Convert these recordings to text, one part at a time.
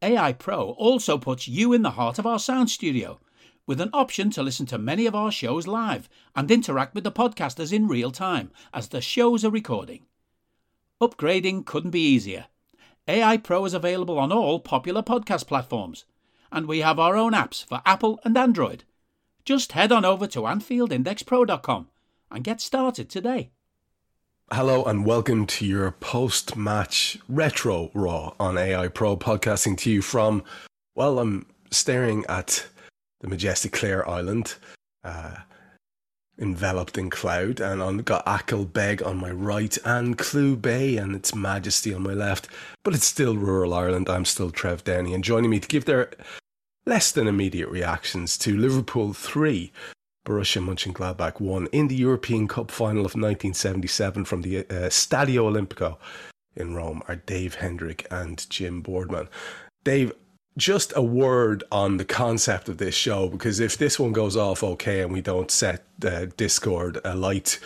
AI Pro also puts you in the heart of our sound studio with an option to listen to many of our shows live and interact with the podcasters in real time as the shows are recording. Upgrading couldn't be easier. AI Pro is available on all popular podcast platforms, and we have our own apps for Apple and Android. Just head on over to AnfieldIndexPro.com and get started today. Hello and welcome to your post match retro raw on AI Pro, podcasting to you from, well, I'm staring at the majestic Clare Island, uh, enveloped in cloud, and I've got Achill Beg on my right and Clew Bay and its majesty on my left. But it's still rural Ireland. I'm still Trev Downey, and joining me to give their less than immediate reactions to Liverpool 3, Borussia Mönchengladbach won in the European Cup final of 1977 from the uh, Stadio Olimpico in Rome are Dave Hendrick and Jim Boardman. Dave, just a word on the concept of this show because if this one goes off okay and we don't set uh, Discord alight,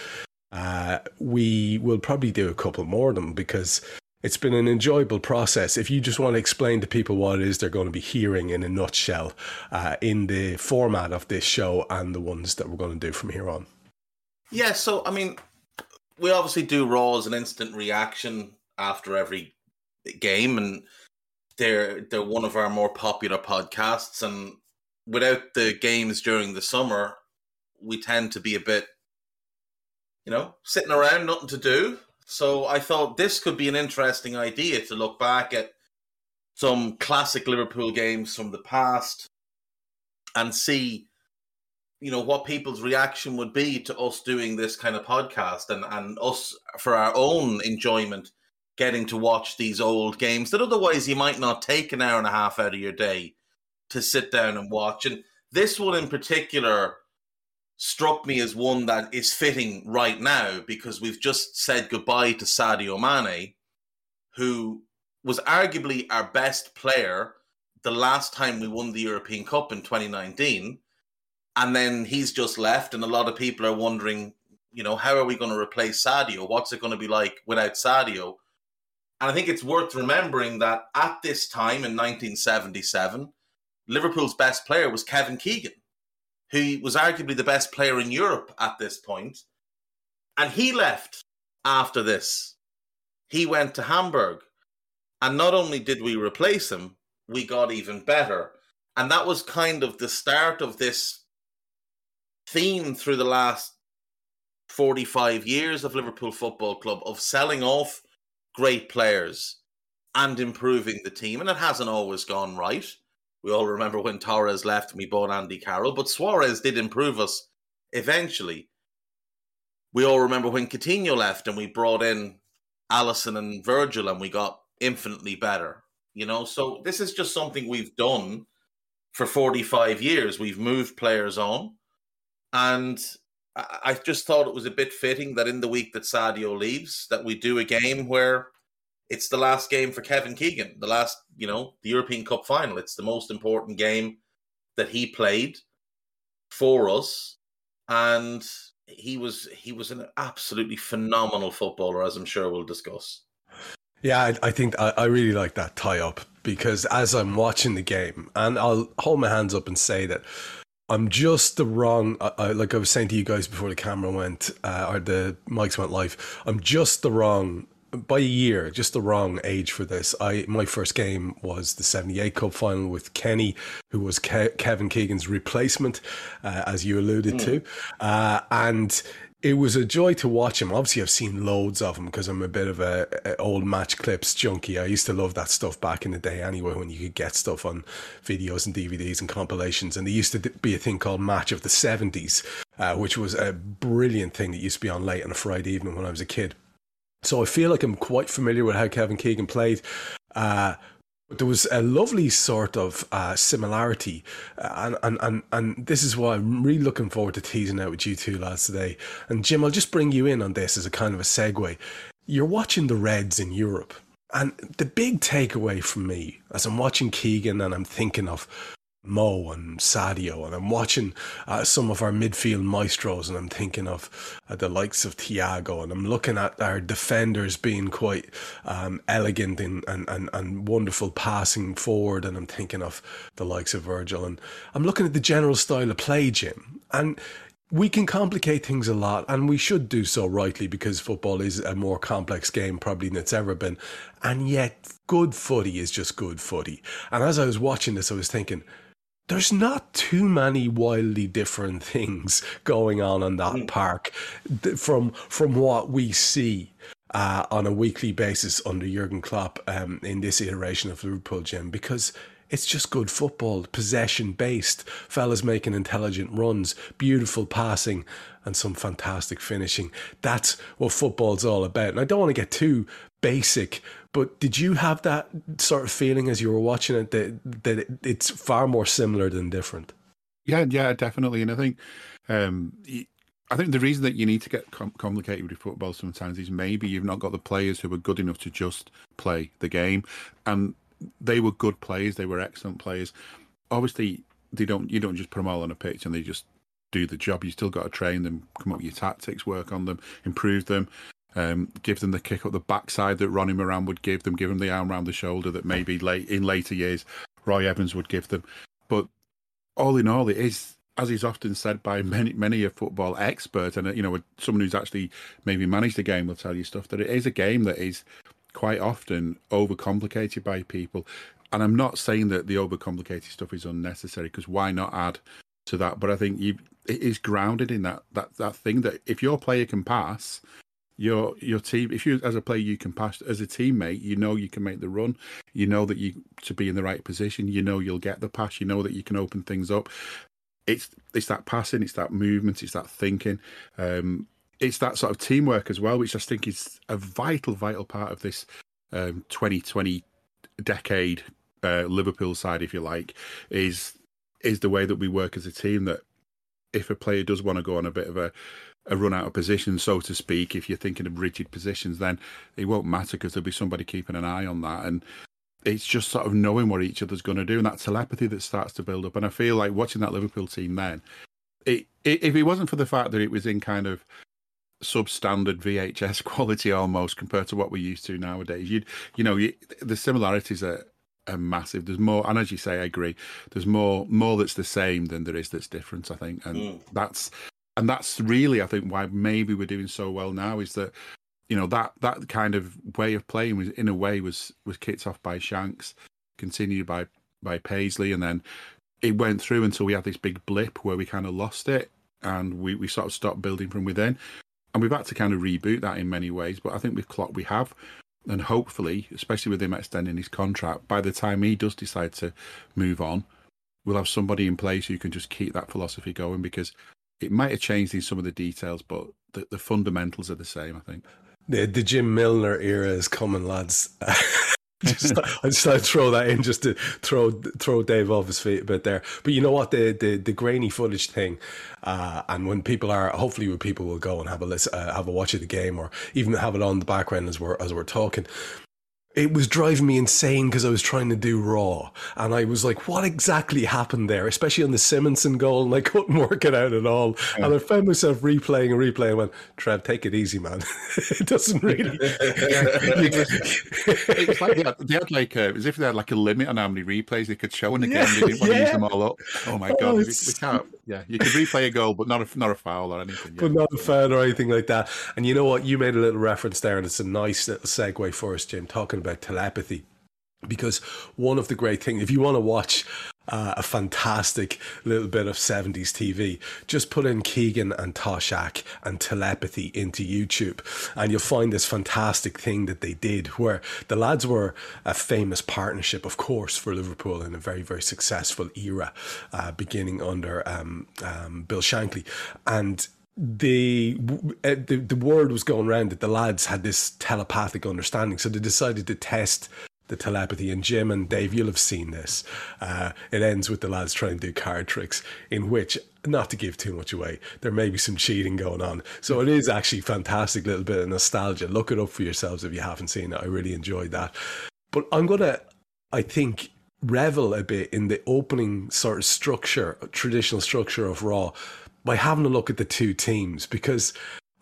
uh, we will probably do a couple more of them because it's been an enjoyable process. If you just want to explain to people what it is they're going to be hearing in a nutshell uh, in the format of this show and the ones that we're going to do from here on. Yeah, so I mean, we obviously do Raw as an instant reaction after every game, and they're they're one of our more popular podcasts. And without the games during the summer, we tend to be a bit, you know, sitting around, nothing to do. So I thought this could be an interesting idea to look back at some classic Liverpool games from the past and see, you know, what people's reaction would be to us doing this kind of podcast and, and us for our own enjoyment getting to watch these old games that otherwise you might not take an hour and a half out of your day to sit down and watch. And this one in particular struck me as one that is fitting right now because we've just said goodbye to Sadio Mane, who was arguably our best player the last time we won the European Cup in 2019. And then he's just left, and a lot of people are wondering, you know, how are we going to replace Sadio? What's it going to be like without Sadio? And I think it's worth remembering that at this time in 1977, Liverpool's best player was Kevin Keegan who was arguably the best player in Europe at this point, and he left after this. He went to Hamburg, and not only did we replace him, we got even better. And that was kind of the start of this theme through the last 45 years of Liverpool Football Club of selling off great players and improving the team. And it hasn't always gone right. We all remember when Torres left and we bought Andy Carroll, but Suarez did improve us eventually. We all remember when Coutinho left and we brought in Alisson and Virgil and we got infinitely better. You know, so this is just something we've done for 45 years. We've moved players on. And I just thought it was a bit fitting that in the week that Sadio leaves, that we do a game where it's the last game for Kevin Keegan, the last, you know, the European Cup final. It's the most important game that he played for us. And he was he was an absolutely phenomenal footballer, as I'm sure we'll discuss. Yeah, I, I think I, I really like that tie up because as I'm watching the game, and I'll hold my hands up and say that I'm just the wrong. I, like I was saying to you guys before the camera went uh, or the mics went live. I'm just the wrong by a year, just the wrong age for this. I my first game was the '78 Cup final with Kenny, who was Ke- Kevin Keegan's replacement, uh, as you alluded mm. to, uh, and it was a joy to watch him. Obviously, I've seen loads of him because I'm a bit of a, a, old match clips junkie. I used to love that stuff back in the day, anyway, when you could get stuff on videos and DVDs and compilations. And there used to be a thing called Match of the '70s, uh, which was a brilliant thing that used to be on late on a Friday evening when I was a kid. So I feel like I'm quite familiar with how Kevin Keegan played. Uh, there was a lovely sort of uh, similarity, uh, and, and and and this is why I'm really looking forward to teasing out with you two lads today. And Jim, I'll just bring you in on this as a kind of a segue. You're watching the Reds in Europe, and the big takeaway from me as I'm watching Keegan and I'm thinking of Mo and Sadio, and I'm watching uh, some of our midfield maestros, and I'm thinking of uh, the likes of Thiago, and I'm looking at our defenders being quite um, elegant and, and, and, and wonderful passing forward, and I'm thinking of the likes of Virgil, and I'm looking at the general style of play, Jim, and we can complicate things a lot, and we should do so rightly because football is a more complex game probably than it's ever been. And yet, good footy is just good footy. And as I was watching this, I was thinking, there's not too many wildly different things going on in that mm. park from from what we see uh, on a weekly basis under Jurgen Klopp um, in this iteration of Liverpool, Jim, because it's just good football, possession based, fellas making intelligent runs, beautiful passing, and some fantastic finishing. That's what football's all about. And I don't want to get too basic, but did you have that sort of feeling as you were watching it that that it's far more similar than different? Yeah, yeah, definitely. And I think, um, I think the reason that you need to get com- complicated with football sometimes is maybe you've not got the players who are good enough to just play the game, and they were good players. They were excellent players. Obviously, they don't. You don't just put them all on a pitch and they just do the job. You still got to train them, come up with your tactics, work on them, improve them um, give them the kick up the backside that Ronnie Moran would give them, give them the arm around the shoulder that maybe late in later years Roy Evans would give them. But all in all, it is as is often said by many many a football expert and you know someone who's actually maybe managed the game will tell you stuff that it is a game that is quite often overcomplicated by people. And I'm not saying that the overcomplicated stuff is unnecessary because why not add to that? But I think you it is grounded in that that that thing that if your player can pass your your team if you as a player you can pass as a teammate you know you can make the run. You know that you to be in the right position you know you'll get the pass. You know that you can open things up. It's it's that passing it's that movement it's that thinking. Um, it's that sort of teamwork as well which i think is a vital vital part of this um, 2020 decade uh, liverpool side if you like is is the way that we work as a team that if a player does want to go on a bit of a a run out of position, so to speak, if you're thinking of rigid positions, then it won't matter because there'll be somebody keeping an eye on that. And it's just sort of knowing what each other's going to do and that telepathy that starts to build up. And I feel like watching that Liverpool team then, it, it, if it wasn't for the fact that it was in kind of substandard VHS quality almost compared to what we're used to nowadays, you'd you know, you, the similarities are, are massive. There's more, and as you say, I agree. There's more more that's the same than there is that's different. I think, and mm. that's and that's really I think why maybe we're doing so well now is that you know that that kind of way of playing was in a way was was kicked off by Shanks, continued by by Paisley, and then it went through until we had this big blip where we kind of lost it and we, we sort of stopped building from within. And we've had to kind of reboot that in many ways. But I think with Klopp we have. And hopefully, especially with him extending his contract, by the time he does decide to move on, we'll have somebody in place who can just keep that philosophy going because it might have changed in some of the details, but the, the fundamentals are the same, I think. The, the Jim Milner era is coming, lads. just, I just thought I'd throw that in just to throw throw Dave off his feet a bit there. But you know what, the the, the grainy footage thing, uh, and when people are hopefully when people will go and have a listen, uh, have a watch of the game, or even have it on the background as we're as we're talking it was driving me insane because I was trying to do raw and I was like, what exactly happened there? Especially on the Simonsen goal, and I couldn't work it out at all. Yeah. And I found myself replaying and replaying and went, Trev, take it easy, man. it doesn't really. it was like they had, they had like uh, a, as if they had like a limit on how many replays they could show in the game. They didn't want to use them all up. Oh my oh, god, oh, we, we, can't. Yeah, you could replay a goal, but not a not a foul or anything. Yeah. But not a foul or anything like that. And you know what? You made a little reference there, and it's a nice little segue for us, Jim, talking about telepathy. Because one of the great things, if you want to watch uh, a fantastic little bit of 70s TV. Just put in Keegan and Toshack and telepathy into YouTube, and you'll find this fantastic thing that they did where the lads were a famous partnership, of course, for Liverpool in a very, very successful era, uh, beginning under um, um, Bill Shankly. And the, uh, the the word was going around that the lads had this telepathic understanding, so they decided to test the telepathy. And Jim and Dave, you'll have seen this. Uh, it ends with the lads trying to do card tricks, in which, not to give too much away, there may be some cheating going on. So it is actually fantastic little bit of nostalgia. Look it up for yourselves if you haven't seen it. I really enjoyed that. But I'm gonna, I think, revel a bit in the opening sort of structure, traditional structure of Raw by having a look at the two teams because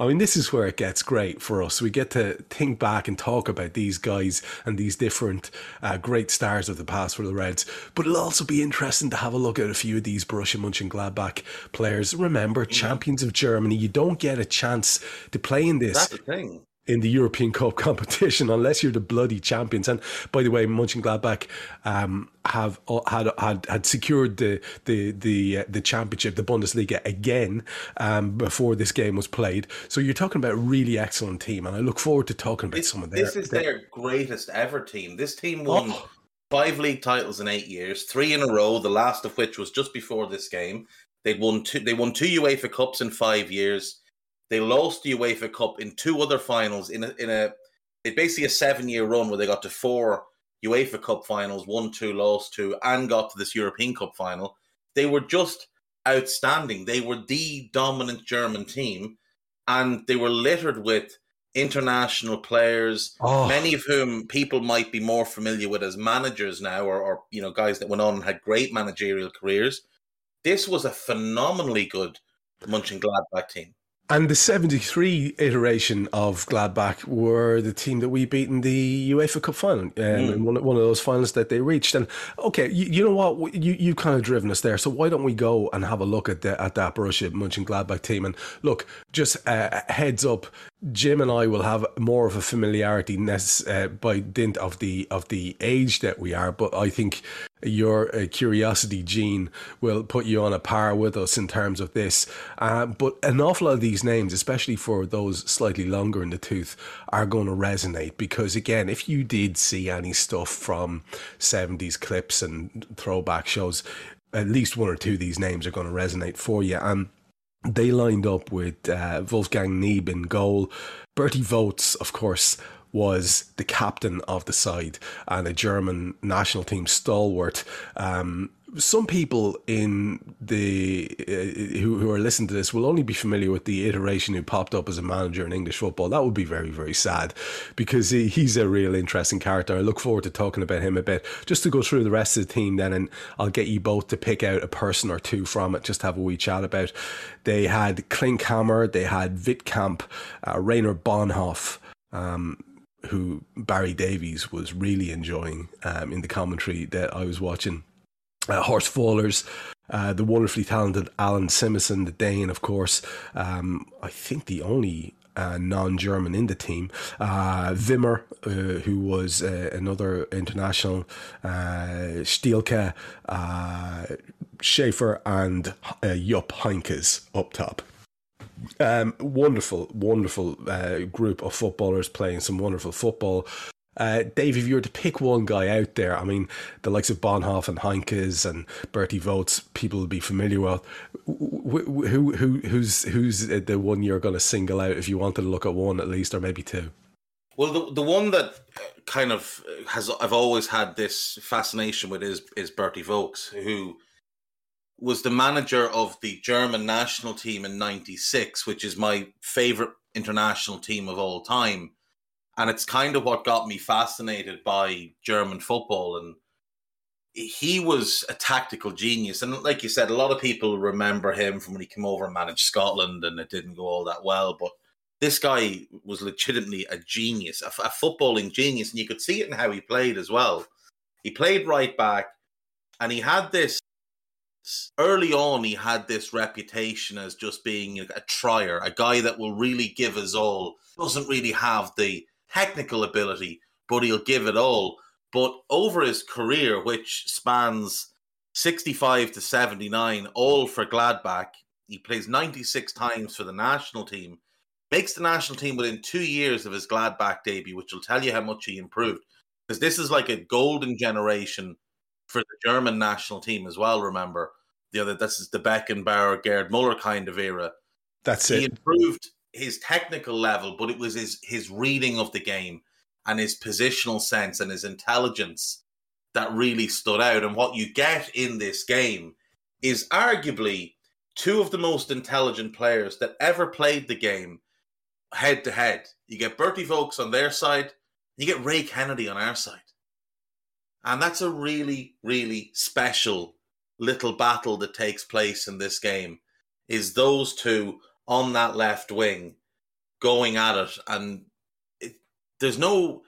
I mean, this is where it gets great for us. We get to think back and talk about these guys and these different uh, great stars of the past for the Reds. But it'll also be interesting to have a look at a few of these Borussia Mönchengladbach players. Remember, champions of Germany. You don't get a chance to play in this. That's the thing in the European Cup competition unless you're the bloody champions. And by the way, Mönchengladbach um, have uh, had had had secured the the the uh, the championship, the Bundesliga again um, before this game was played. So you're talking about a really excellent team, and I look forward to talking about this, some of their. This is their, their greatest ever team. This team won. Oh. Five league titles in eight years, three in a row. The last of which was just before this game. They'd won two. They won two UEFA Cups in five years they lost the UEFA Cup in two other finals in a, in a it basically a seven year run where they got to four UEFA Cup finals, won two, lost two, and got to this European Cup final. They were just outstanding. They were the dominant German team, and they were littered with international players, oh. many of whom people might be more familiar with as managers now, or, or you know guys that went on and had great managerial careers. This was a phenomenally good Mönchengladbach team. And the 73 iteration of Gladbach were the team that we beat in the UEFA Cup final, um, mm. one, one of those finals that they reached. And okay, you, you know what? You, you kind of driven us there. So why don't we go and have a look at, the, at that Borussia Mönchengladbach team? And look, just uh, heads up, Jim and I will have more of a familiarity uh, by dint of the of the age that we are, but I think your uh, curiosity gene will put you on a par with us in terms of this. Uh, but an awful lot of these names, especially for those slightly longer in the tooth, are going to resonate because, again, if you did see any stuff from 70s clips and throwback shows, at least one or two of these names are going to resonate for you. And they lined up with uh, Wolfgang Kniep in goal. Berti Vogts, of course, was the captain of the side and a German national team stalwart. Um, some people in the uh, who, who are listening to this will only be familiar with the iteration who popped up as a manager in English football. That would be very very sad because he, he's a real interesting character. I look forward to talking about him a bit. Just to go through the rest of the team then, and I'll get you both to pick out a person or two from it. Just have a wee chat about. They had Klinkhammer, they had Wittkamp, uh, Rainer Bonhof. Um, who Barry Davies was really enjoying um, in the commentary that I was watching. Uh, Wohlers, uh, the wonderfully talented Allan Simonsen, the Dane, of course. Um, I think the only uh, non-German in the team. Uh, Wimmer, uh, who was uh, another international, uh, Stielike, uh, Schaefer, and uh, Jupp Heynckes up top. Um, wonderful, wonderful group of footballers playing some wonderful football. Uh, Dave, if you were to pick one guy out there, I mean, the likes of Bonhof and Heynckes and Berti Vogts, people will be familiar with. Who, who, who, who's, who's the one you're going to single out if you wanted to look at one at least, or maybe two? Well, the the one that kind of has I've always had this fascination with is is Berti Vogts, who was the manager of the German national team in 96, which is my favorite international team of all time. And it's kind of what got me fascinated by German football. And he was a tactical genius. And like you said, a lot of people remember him from when he came over and managed Scotland and it didn't go all that well. But this guy was legitimately a genius, a, a footballing genius. And you could see it in how he played as well. He played right back and he had this early on he had this reputation as just being a trier, a guy that will really give us all. Doesn't really have the technical ability, but he'll give it all. But over his career, which spans 65 to 79, all for Gladbach, he plays 96 times for the national team, makes the national team within two years of his Gladbach debut, which will tell you how much he improved. Because this is like a golden generation for the German national team as well. Remember, the other this is the Beckenbauer, Gerd Muller kind of era. That's he it. He improved his technical level, but it was his his reading of the game and his positional sense and his intelligence that really stood out. And what you get in this game is arguably two of the most intelligent players that ever played the game head to head. You get Berti Vogts on their side, you get Ray Kennedy on our side. And that's a really, really special little battle that takes place in this game is those two on that left wing going at it and it, there's no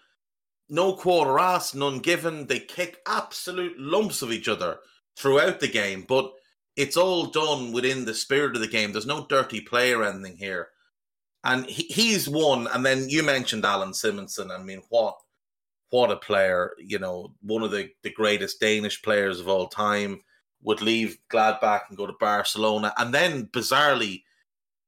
no quarter asked, none given. They kick absolute lumps of each other throughout the game, but it's all done within the spirit of the game. There's no dirty play or anything here. And he, he's one. And then you mentioned Allan Simonsen. I mean, what what a player! You know, one of the, the greatest Danish players of all time would leave Gladbach and go to Barcelona. And then bizarrely,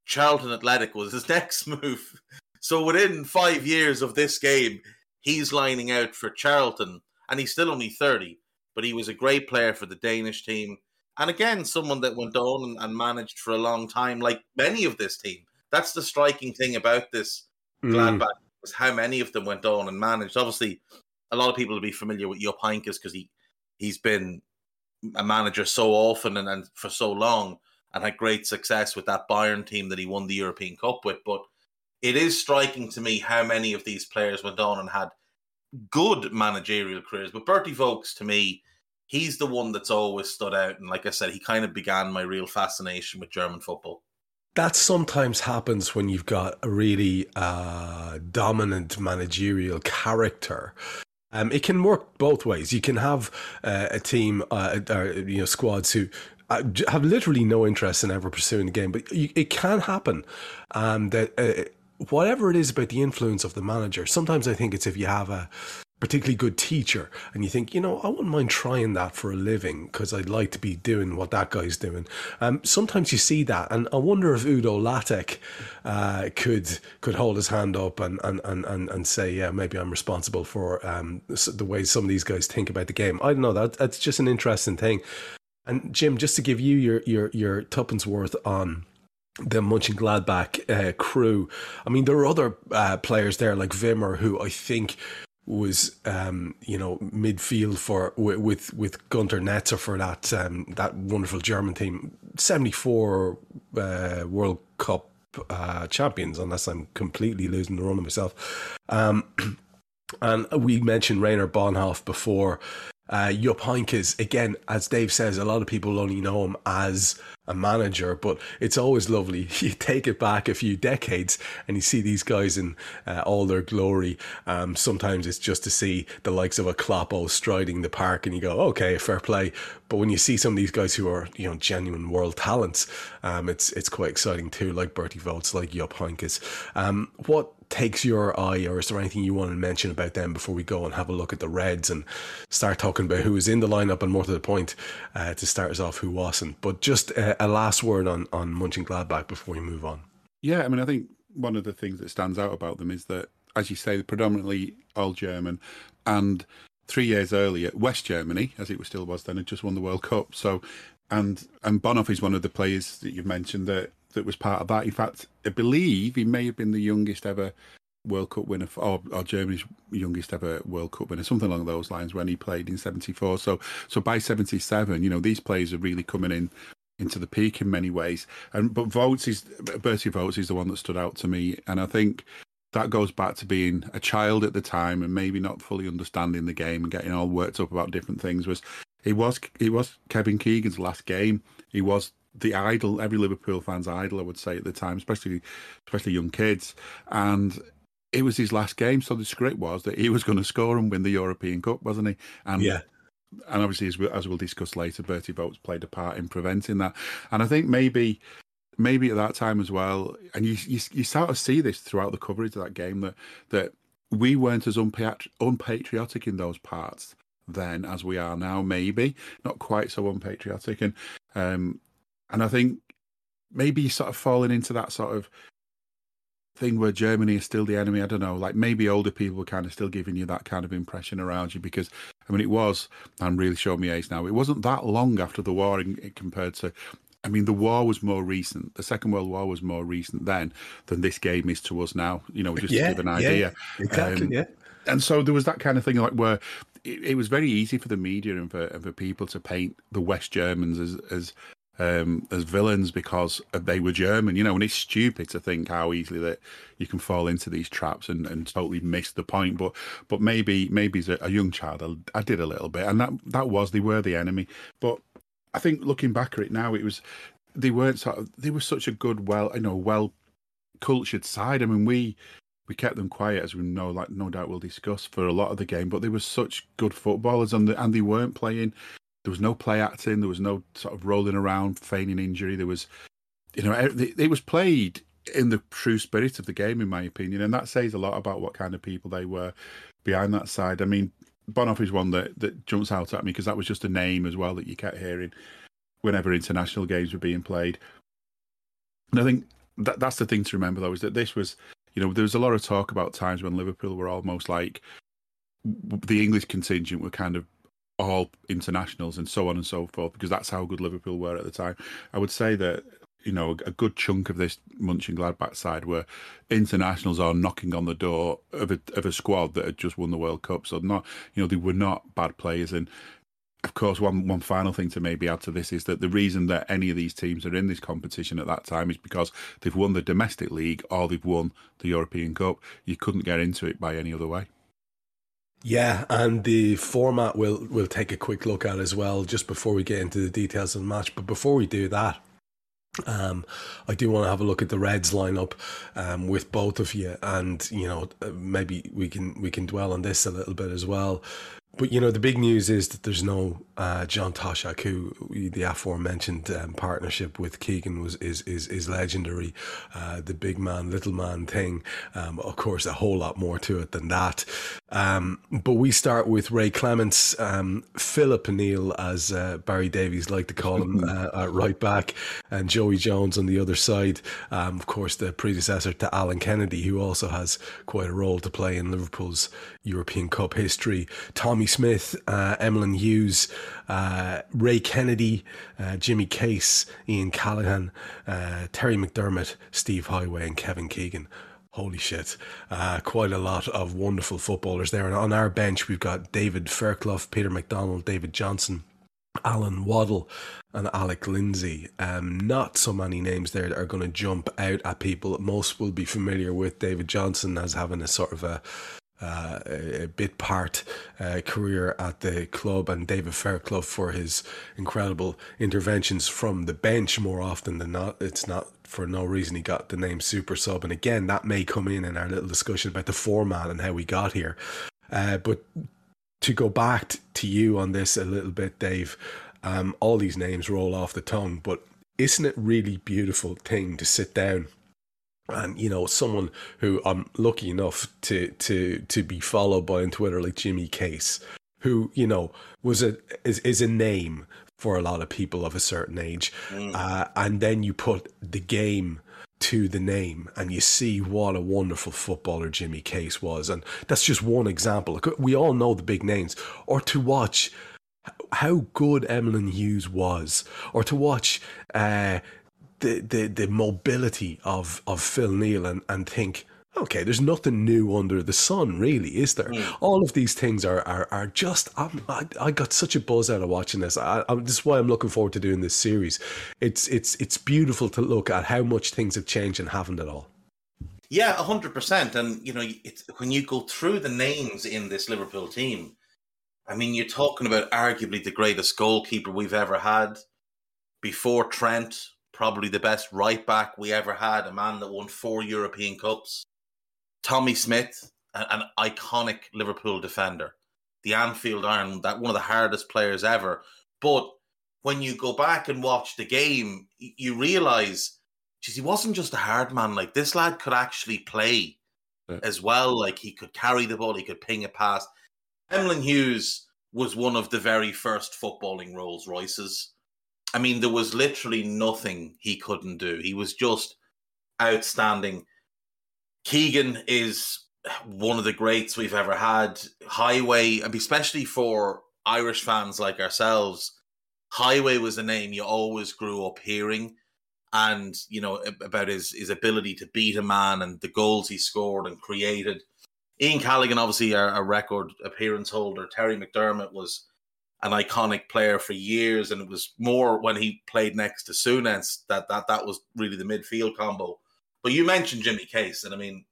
Charlton Athletic was his next move. So within five years of this game, he's lining out for Charlton, and he's still only 30, but he was a great player for the Danish team. And again, someone that went on and, managed for a long time, like many of this team. That's the striking thing about this mm. Gladbach was how many of them went on and managed. Obviously, a lot of people will be familiar with Jupp Heynckes because he he's been a manager so often and, and for so long and had great success with that Bayern team that he won the European Cup with. But it is striking to me how many of these players went on and had good managerial careers. But Berti Vogts, to me, he's the one that's always stood out. And like I said, he kind of began my real fascination with German football. That sometimes happens when you've got a really uh, dominant managerial character um, it can work both ways. You can have uh, a team, uh, or, you know, squads who uh, have literally no interest in ever pursuing the game, but you, it can happen um, that uh, whatever it is about the influence of the manager. Sometimes I think it's if you have a particularly good teacher and you think you know i wouldn't mind trying that for a living because i'd like to be doing what that guy's doing um, sometimes you see that and i wonder if udo lattek uh, could could hold his hand up and and, and, and, and say yeah maybe i'm responsible for um, the way some of these guys think about the game i don't know that that's just an interesting thing and jim just to give you your your your tuppence worth on the Mönchengladbach uh, crew. I mean, there are other uh, players there like Wimmer, who I think was um, you know midfield for with with Gunter Netzer for that um, that wonderful German team, seventy four uh, World Cup uh, champions, unless I'm completely losing the run of myself. Um, and we mentioned Rainer Bonhof before. Uh, Jupp Heynckes, again, as Dave says, a lot of people only know him as a manager, but it's always lovely. You take it back a few decades and you see these guys in uh, all their glory. Um, sometimes it's just to see the likes of a Kloppo striding the park and you go, okay, fair play. But when you see some of these guys who are, you know, genuine world talents, um, it's it's quite exciting too, like Berti Vogts, like Jupp Heynckes. Um, what takes your eye, or is there anything you want to mention about them before we go and have a look at the Reds and start talking about who is in the lineup and more to the point uh, to start us off who wasn't? But just a, a last word on on Mönchengladbach before we move on. Yeah, I mean, I think one of the things that stands out about them is that, as you say, predominantly all German, and three years earlier, West Germany, as it still was then, had just won the World Cup. So, and and Bonhof is one of the players that you've mentioned that that was part of that. In fact, I believe he may have been the youngest ever World Cup winner, or, or, Germany's youngest ever World Cup winner, something along those lines, when he played in '74. So, so by '77, you know, these players are really coming in into the peak in many ways. And but Vogts is Berti Vogts is the one that stood out to me, and I think that goes back to being a child at the time and maybe not fully understanding the game and getting all worked up about different things. Was he was he was Kevin Keegan's last game. He was the idol, every Liverpool fan's idol, I would say at the time, especially especially young kids. And it was his last game, so the script was that he was going to score and win the European Cup, wasn't he? And yeah. And obviously, as, we, as we'll discuss later, Berti Vogts played a part in preventing that. And I think maybe, maybe at that time as well, and you, you you sort of see this throughout the coverage of that game that that we weren't as unpatriotic in those parts then as we are now. Maybe not quite so unpatriotic, and um, and I think maybe sort of falling into that sort of thing where Germany is still the enemy. I don't know. Like maybe older people were kind of still giving you that kind of impression around you because I mean it was. I'm really showing me age now. It wasn't that long after the war in, compared to. I mean, the war was more recent. The Second World War was more recent then than this game is to us now. You know, just yeah, to give an idea. Yeah, exactly. Um, yeah. and so there was that kind of thing like where it, it was very easy for the media and for, and for people to paint the West Germans as as um, as villains because they were German, you know, and it's stupid to think how easily that you can fall into these traps and, and totally miss the point. But but maybe maybe as a, a young child, I, I, did a little bit, and that that was they were the enemy. But I think looking back at it now, it was they weren't sort of they were such a good, well, you know, well cultured side. I mean, we we kept them quiet as we know, like no doubt we'll discuss for a lot of the game. But they were such good footballers, and the, and they weren't playing there was no play acting. There was no sort of rolling around, feigning injury. There was, you know, it, was played in the true spirit of the game, in my opinion, and that says a lot about what kind of people they were behind that side. I mean, Bonhof is one that that jumps out at me because that was just a name as well that you kept hearing whenever international games were being played. And I think that that's the thing to remember though is that this was, you know, there was a lot of talk about times when Liverpool were almost like the English contingent were kind of all internationals and so on and so forth because that's how good Liverpool were at the time. I would say that you know a good chunk of this Mönchengladbach side were internationals are knocking on the door of a of a squad that had just won the World Cup. So not you know they were not bad players and. Of course, one one final thing to maybe add to this is that the reason that any of these teams are in this competition at that time is because they've won the domestic league or they've won the European Cup. You couldn't get into it by any other way. Yeah, and the format we'll we'll take a quick look at as well just before we get into the details of the match. But before we do that, um, I do want to have a look at the Reds lineup um, with both of you, and you know uh, maybe we can we can dwell on this a little bit as well. But you know the big news is that there's no uh, John Toshack, who the aforementioned um, partnership with Keegan was is is is legendary. Uh, the big man, little man thing. Um, of course, a whole lot more to it than that. Um, but we start with Ray Clemence, um, Philip O'Neill, as uh, Barry Davies like to call him, uh, right back, and Joey Jones on the other side. Um, of course, the predecessor to Alan Kennedy, who also has quite a role to play in Liverpool's European Cup history. Tommy Smith, uh, Emlyn Hughes, uh, Ray Kennedy, uh, Jimmy Case, Ian Callaghan, uh, Terry McDermott, Steve Heighway, and Kevin Keegan. Holy shit. Uh, quite a lot of wonderful footballers there. And on our bench, we've got David Fairclough, Peter McDonnell, David Johnson, Alan Waddle, and Alec Lindsay. Um, not so many names there that are going to jump out at people. Most will be familiar with David Johnson as having a sort of a uh, a, bit part uh, career at the club, and David Fairclough for his incredible interventions from the bench more often than not. It's not for no reason he got the name Super Sub, and again that may come in in our little discussion about the format and how we got here. Uh, but to go back to you on this a little bit, Dave, um, all these names roll off the tongue, but isn't it really beautiful thing to sit down and you know someone who I'm lucky enough to to to be followed by on Twitter like Jimmy Case, who you know was a is is a name for a lot of people of a certain age, mm. uh, and then you put the game to the name and you see what a wonderful footballer Jimmy Case was, and that's just one example. We all know the big names, or to watch how good Emlyn Hughes was, or to watch. Uh, the, the, the mobility of, of Phil Neal and, and think, okay, there's nothing new under the sun, really, is there? Mm. All of these things are are, are just. I'm, i I got such a buzz out of watching this. I, I, this is why I'm looking forward to doing this series. It's it's it's beautiful to look at how much things have changed and haven't at all. Yeah, hundred percent. And you know, it's when you go through the names in this Liverpool team. I mean, you're talking about arguably the greatest goalkeeper we've ever had. Before Trent, probably the best right back we ever had, a man that won four European Cups. Tommy Smith, an, iconic Liverpool defender, the Anfield Iron, that one of the hardest players ever. But when you go back and watch the game, you realize, geez, he wasn't just a hard man. Like this lad could actually play yeah. as well. Like he could carry the ball, he could ping a pass. Emlyn Hughes was one of the very first footballing Rolls Royces. I mean, there was literally nothing he couldn't do. He was just outstanding. Keegan is one of the greats we've ever had. Heighway, especially for Irish fans like ourselves, Heighway was a name you always grew up hearing. And, you know, about his, his ability to beat a man and the goals he scored and created. Ian Callaghan, obviously a, a record appearance holder. Terry McDermott was an iconic player for years, and it was more when he played next to Souness that that that was really the midfield combo. But you mentioned Jimmy Case, and I mean,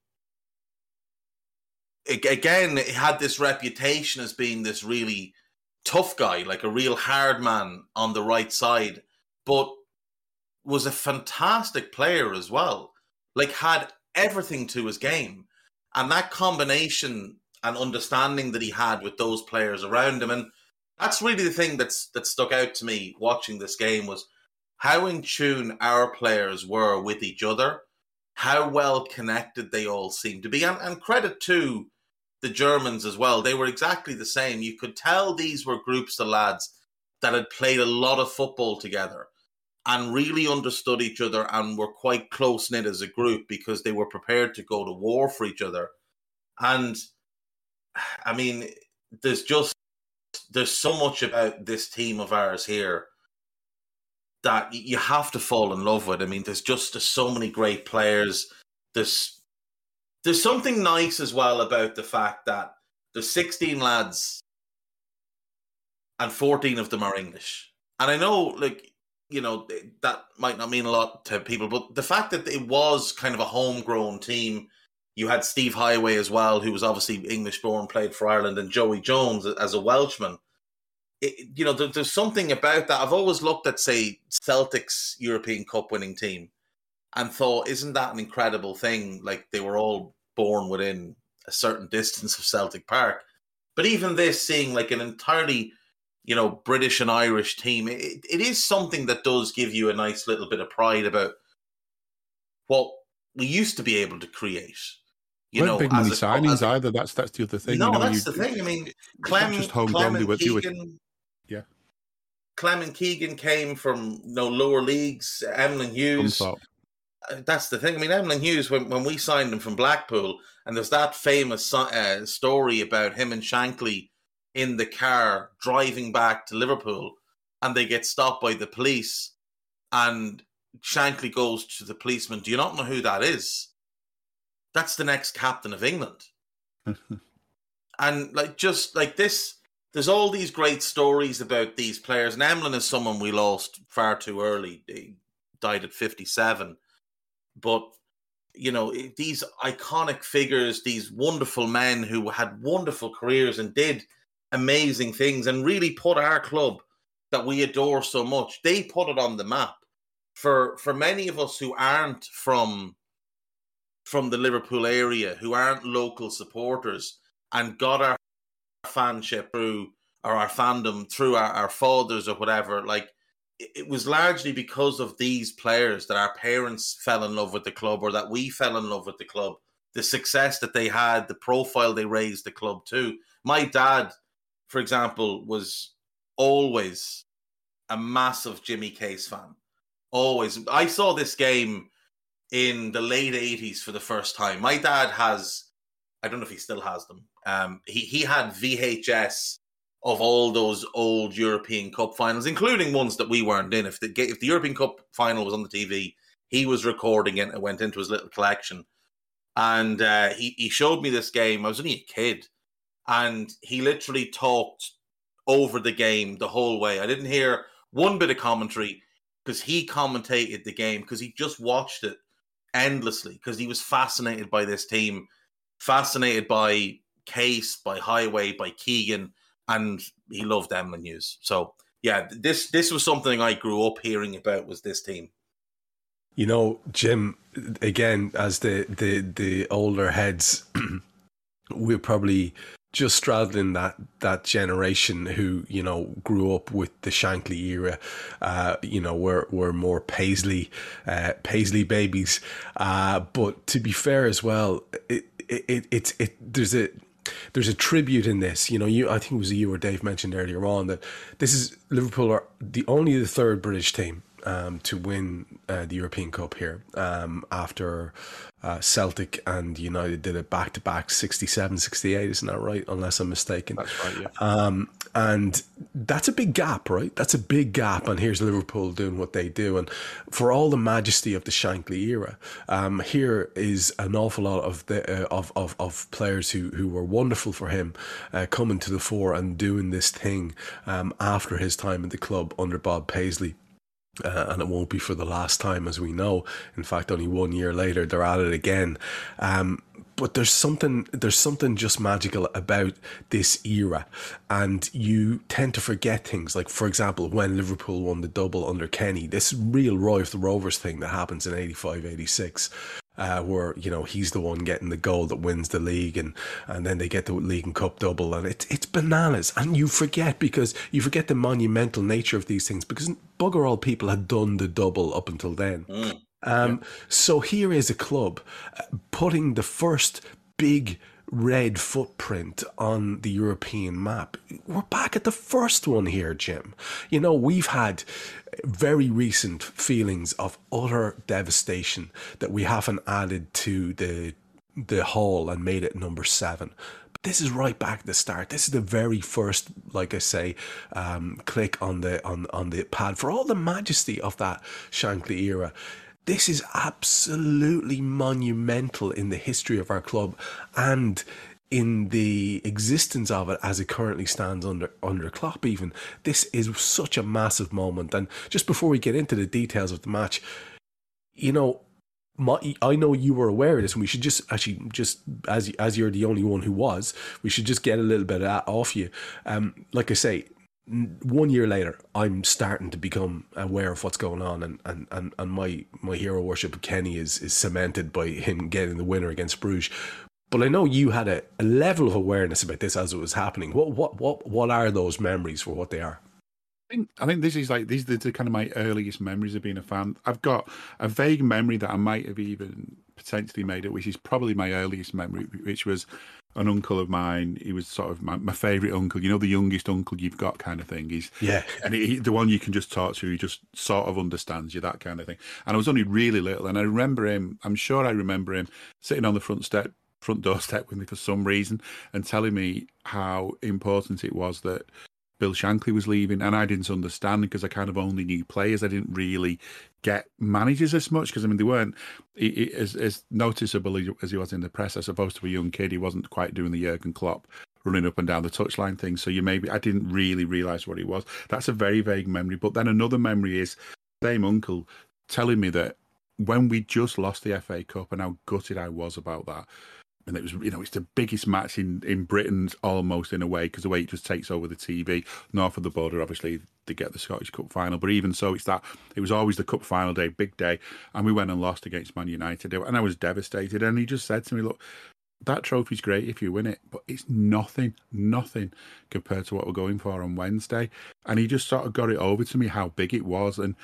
again, he had this reputation as being this really tough guy, like a real hard man on the right side, but was a fantastic player as well. Like had everything to his game. And that combination and understanding that he had with those players around him, and that's really the thing that's that stuck out to me watching this game was how in tune our players were with each other, how well connected they all seemed to be, and, and credit to the Germans as well. They were exactly the same. You could tell these were groups of lads that had played a lot of football together and really understood each other and were quite close knit as a group because they were prepared to go to war for each other. And I mean, there's just there's so much about this team of ours here that you have to fall in love with. I mean, there's just there's so many great players. There's there's something nice as well about the fact that there's 16 lads and 14 of them are English. And I know, like, you know, that might not mean a lot to people, but the fact that it was kind of a homegrown team, you had Steve Heighway as well, who was obviously English born, played for Ireland, and Joey Jones as a Welshman. It, you know, there, there's something about that. I've always looked at, say, Celtic's European Cup winning team and thought, isn't that an incredible thing? Like they were all born within a certain distance of Celtic Park. But even this, seeing like an entirely, you know, British and Irish team, it, it is something that does give you a nice little bit of pride about what we used to be able to create. You know, big money signings a, either. That's that's the other thing. No, you know, that's you, the thing. I mean, Clem, just homegrown. They were, Keegan, yeah. Clemence Keegan came from you know lower leagues. Emlyn Hughes. Uh, that's the thing. I mean, Emlyn Hughes, when, when we signed him from Blackpool, and there's that famous uh, story about him and Shankly in the car driving back to Liverpool, and they get stopped by the police, and Shankly goes to the policeman, "Do you not know who that is? That's the next captain of England." and like just like this there's all these great stories about these players. And Emlyn is someone we lost far too early. He died at 57. But, you know, these iconic figures, these wonderful men who had wonderful careers and did amazing things and really put our club that we adore so much, they put it on the map. For for many of us who aren't from from the Liverpool area, who aren't local supporters, and got our fanship through or our fandom through our, our fathers or whatever, like it, it was largely because of these players that our parents fell in love with the club or that we fell in love with the club. The success that they had, the profile they raised the club to. My dad, for example, was always a massive Jimmy Case fan. Always. I saw this game in the late 80s for the first time. My dad has, I don't know if he still has them, um, he he had VHS of all those old European Cup finals, including ones that we weren't in. If the if the European Cup final was on the TV, he was recording it and went into his little collection. And uh, he he showed me this game. I was only a kid, and he literally talked over the game the whole way. I didn't hear one bit of commentary because he commentated the game because he just watched it endlessly because he was fascinated by this team, fascinated by Case, by Heighway, by Keegan, and he loved Emlyn Hughes. So yeah, this this was something I grew up hearing about was this team. You know, Jim, again, as the the the older heads, we're probably just straddling that that generation who you know grew up with the Shankly era. Uh, you know, we're we're more Paisley uh, Paisley babies. Uh, but to be fair as well, it, it, it it's it there's a there's a tribute in this. You know, you I think it was you or Dave mentioned earlier on that this is Liverpool are the only the third British team um, to win uh, the European Cup here um, after uh, Celtic and United did it back to back 67 68, isn't that right? Unless I'm mistaken. That's right, yeah. Um, and that's a big gap, right? That's a big gap. And here's Liverpool doing what they do. And for all the majesty of the Shankly era, um, here is an awful lot of the uh, of, of, of players who, who were wonderful for him uh, coming to the fore and doing this thing um, after his time at the club under Bob Paisley. Uh, and it won't be for the last time, as we know. In fact, only one year later, they're at it again. Um, but there's something there's something just magical about this era and you tend to forget things like for example when liverpool won the double under kenny this real roy of the rovers thing that happens in 85 86 uh, where you know he's the one getting the goal that wins the league, and and then they get the league and cup double, and it's it's bananas, and you forget because you forget the monumental nature of these things because bugger all people had done the double up until then. Mm. Um, yeah. So here is a club uh, putting the first big red footprint on the European map. We're back at the first one here, Jim. You know, we've had very recent feelings of utter devastation that we haven't added to the the hall and made it number seven. But this is right back at the start. This is the very first, like I say, um, click on the on on the pad for all the majesty of that Shankly era this is absolutely monumental in the history of our club and in the existence of it as it currently stands under under Klopp even this is such a massive moment and just before we get into the details of the match you know my, I know you were aware of this, and we should just actually just as as you're the only one who was, we should just get a little bit of that off you. Um, like I say, one year later, I'm starting to become aware of what's going on, and, and, and, and my, my hero worship of Kenny is, is cemented by him getting the winner against Bruges. But I know you had a, a level of awareness about this as it was happening. What what what what are those memories for what they are? I think, I think this is like these are the kind of my earliest memories of being a fan. I've got a vague memory that I might have even potentially made it, which is probably my earliest memory, which was an uncle of mine. He was sort of my, my favorite uncle. You know, the youngest uncle you've got, kind of thing. He's yeah, and he, the one you can just talk to. He just sort of understands you, that kind of thing. And I was only really little, and I remember him. I'm sure I remember him sitting on the front step, front doorstep with me for some reason, and telling me how important it was that Bill Shankly was leaving, and I didn't understand because I kind of only knew players. I didn't really get managers as much because I mean they weren't he, he, as, as noticeable as he was in the press. I suppose to a young kid, he wasn't quite doing the Jurgen Klopp running up and down the touchline thing. So you maybe I didn't really realise what he was. That's a very vague memory. But then another memory is same uncle telling me that when we just lost the FA Cup and how gutted I was about that and it was you know it's the biggest match in in Britain almost in a way because the way it just takes over the TV north of the border obviously they get the Scottish Cup final but even so it's that it was always the cup final day big day and we went and lost against Man United and I was devastated and he just said to me look that trophy's great if you win it, but it's nothing, nothing compared to what we're going for on Wednesday. And he just sort of got it over to me how big it was, and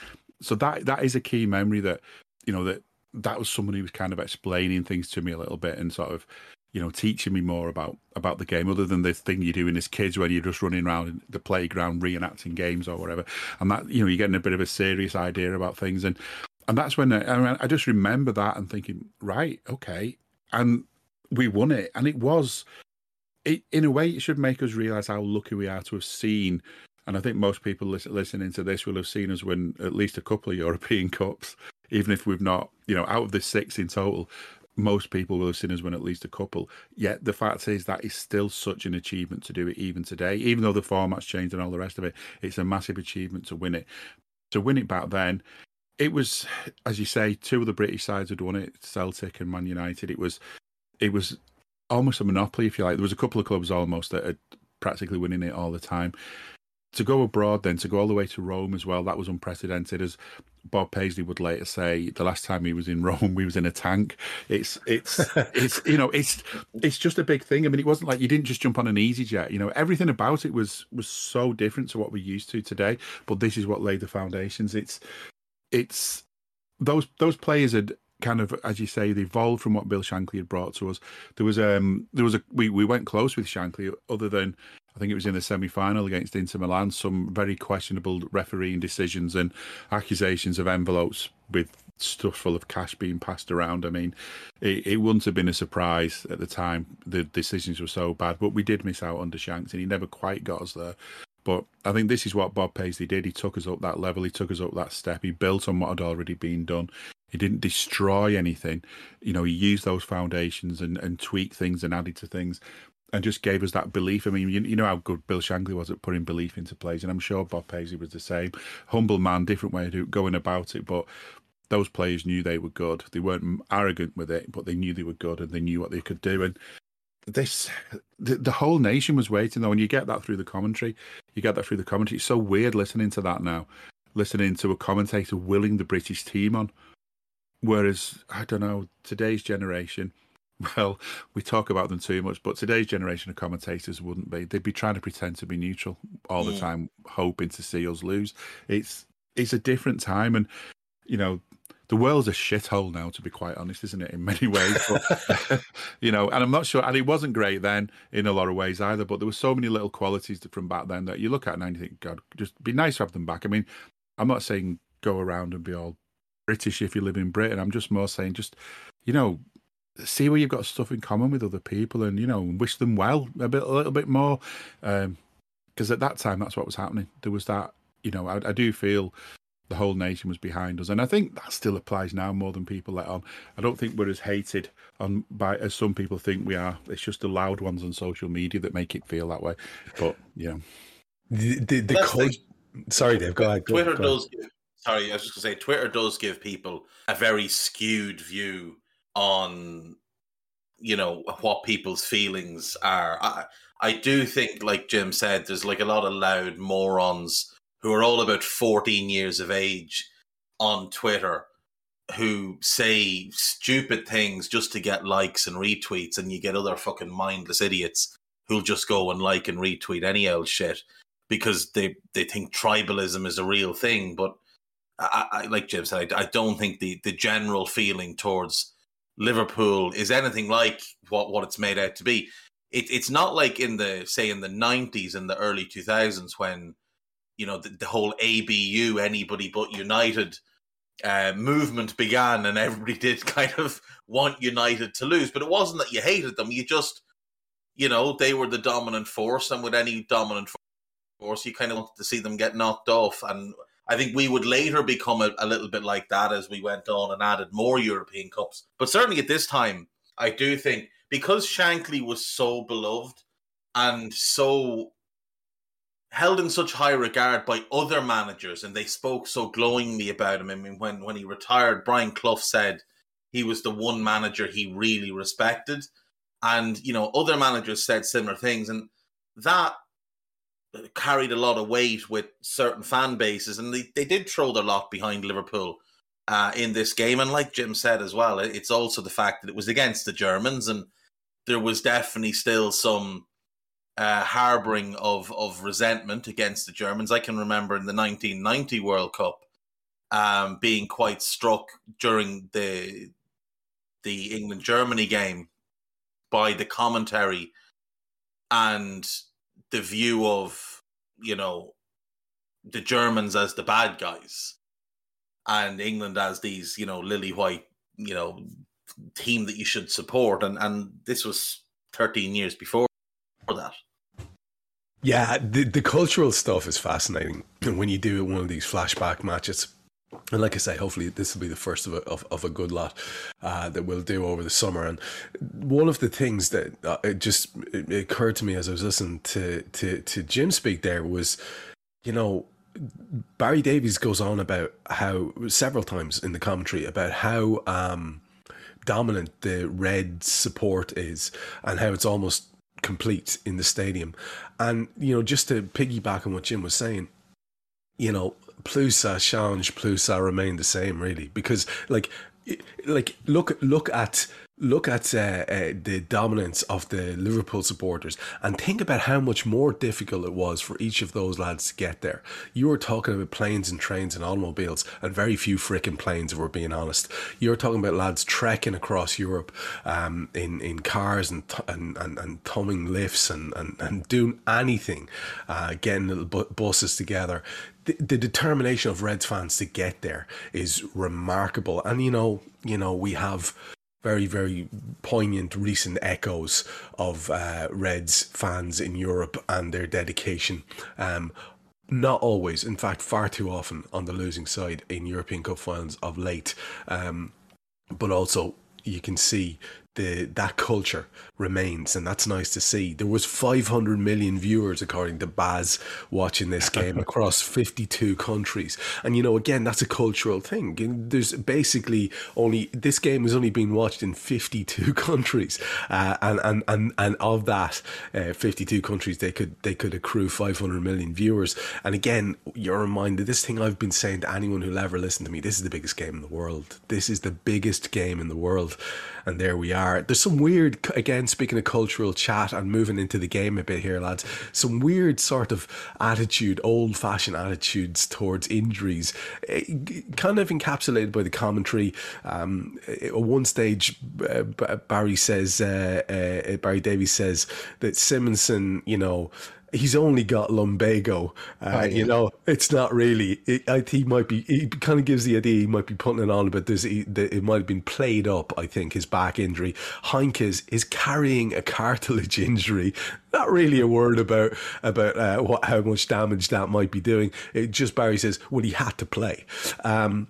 so that that is a key memory that you know that that was someone who was kind of explaining things to me a little bit and sort of you know teaching me more about about the game other than the thing you do in as kids when you're just running around the playground reenacting games or whatever. And that you know you're getting a bit of a serious idea about things. And and that's when I, I just remember that and thinking right okay. And we won it. And it was it in a way it should make us realize how lucky we are to have seen and I think most people listen, listening to this will have seen us win at least a couple of European Cups even if we've not, you know, out of the six in total, most people will have seen us win at least a couple. Yet the fact is that is still such an achievement to do it even today. Even though the format's changed and all the rest of it, it's a massive achievement to win it. To win it back then, it was, as you say, two of the British sides had won it, Celtic and Man United. It was, it was almost a monopoly, if you like. There was a couple of clubs almost that had practically winning it all the time to go abroad then to go all the way to Rome as well that was unprecedented as Bob Paisley would later say the last time he was in Rome we was in a tank. It's it's it's you know it's it's just a big thing. I mean it wasn't like you didn't just jump on an easy jet you know everything about it was was so different to what we're used to today but this is what laid the foundations. It's it's those those players had kind of as you say they evolved from what Bill Shankly had brought to us. There was um there was a we we went close with Shankly other than I think it was in the semi final against Inter Milan, some very questionable refereeing decisions and accusations of envelopes with stuff full of cash being passed around. I mean, it, it wouldn't have been a surprise at the time. The decisions were so bad, but we did miss out on Shanks, and he never quite got us there. But I think this is what Bob Paisley did. He took us up that level. He took us up that step. He built on what had already been done. He didn't destroy anything. You know, he used those foundations and, and tweaked things and added to things and just gave us that belief. I mean, you, you know how good Bill Shankly was at putting belief into plays, and I'm sure Bob Paisley was the same. Humble man, different way of going about it, but those players knew they were good. They weren't arrogant with it, but they knew they were good and they knew what they could do. And this, the, the whole nation was waiting though, and you get that through the commentary. You get that through the commentary. It's so weird listening to that now, listening to a commentator willing the British team on. Whereas I don't know today's generation well, we talk about them too much, but today's generation of commentators wouldn't be. They'd be trying to pretend to be neutral all the time, hoping to see us lose. It's it's a different time, and you know, the world's a shithole now, to be quite honest, isn't it? In many ways, but, you know, and I'm not sure. And it wasn't great then in a lot of ways either. But there were so many little qualities from back then that you look at now and you think, God, just be nice to have them back. I mean, I'm not saying go around and be all British if you live in Britain. I'm just more saying, just you know, see where you've got stuff in common with other people and you know wish them well a bit a little bit more because um, at that time that's what was happening. There was that you know I, I, do feel the whole nation was behind us and i think that still applies now more than people let on. I don't think we're as hated on by as some people think we are. It's just the loud ones on social media that make it feel that way. But yeah. The the, the cult- sorry dave go ahead twitter go does give, sorry i was just going to say twitter does give people a very skewed view on you know what people's feelings are. I I do think, like Jim said, there's like a lot of loud morons who are all about 14 years of age on Twitter who say stupid things just to get likes and retweets, and you get other fucking mindless idiots who'll just go and like and retweet any old shit because they they think tribalism is a real thing. But I, I like Jim said, I, I don't think the the general feeling towards Liverpool is anything like what, what it's made out to be. It, it's not like in the say in the nineties and the early two thousands when you know the, the, whole ABU anybody but United uh, movement began and everybody did kind of want United to lose, but it wasn't that you hated them. You just you know they were the dominant force, and with any dominant force, you kind of wanted to see them get knocked off and I think we would later become a, a, little bit like that as we went on and added more European Cups. But certainly at this time, I do think because Shankly was so beloved and so held in such high regard by other managers, and they spoke so glowingly about him. I mean, when, when he retired, Brian Clough said he was the one manager he really respected. And, you know, other managers said similar things. And that carried a lot of weight with certain fan bases, and they, they did throw their lot behind Liverpool uh, in this game. And like Jim said as well, it's also the fact that it was against the Germans, and there was definitely still some uh, harboring of of resentment against the Germans. I can remember in the 1990 World Cup um, being quite struck during the the England Germany game by the commentary and the view of you know the Germans as the bad guys and England as these you know lily white you know team that you should support. And and this was 13 years before that. Yeah the the cultural stuff is fascinating. When you do one of these flashback matches and like I say, hopefully this will be the first of a, of, of a good lot uh, that we'll do over the summer. And one of the things that uh, it just it occurred to me as I was listening to, to, to Jim speak there was, you know, Barry Davies goes on about how several times in the commentary about how um, dominant the red support is and how it's almost complete in the stadium. And, you know, just to piggyback on what Jim was saying, you know, plus ça change, plus ça remain the same, really. Because like, like look look at look at uh, uh, the dominance of the Liverpool supporters and think about how much more difficult it was for each of those lads to get there. You were talking about planes and trains and automobiles, and very few freaking planes, if we're being honest. You're talking about lads trekking across Europe um, in in cars and and, and, and tumbling lifts and, and, and doing anything, uh, getting little bu- buses together the, the determination of Reds fans to get there is remarkable. And you know, you know, we have very, very poignant recent echoes of uh, Reds fans in Europe and their dedication. Um, not always, in fact, far too often on the losing side in European Cup finals of late. Um, but also, you can see the that culture remains, and that's nice to see. There was 500 million viewers, according to Baz, watching this game across 52 countries, and you know, again, that's a cultural thing. There's basically only this game has only been watched in 52 countries, uh, and and and and of that uh, 52 countries, they could they could accrue 500 million viewers. And again, you're reminded this thing I've been saying to anyone who'll ever listen to me. This is the biggest game in the world. This is the biggest game in the world, and there we are. There's some weird again speaking of cultural chat and moving into the game a bit here, lads, some weird sort of attitude, old fashioned attitudes towards injuries, eh, kind of encapsulated by the commentary. Um, at one stage, uh, Barry says, uh, uh, Barry Davies says that Simonsen, you know, he's only got lumbago. Uh, oh, yeah. You know, it's not really. It, I he might be. He kind of gives the idea he might be putting it on, but there's it might have been played up. I think his back injury. Heynckes is carrying a cartilage injury. Not really a word about about uh, what how much damage that might be doing. It just Barry says, well, he had to play. Um,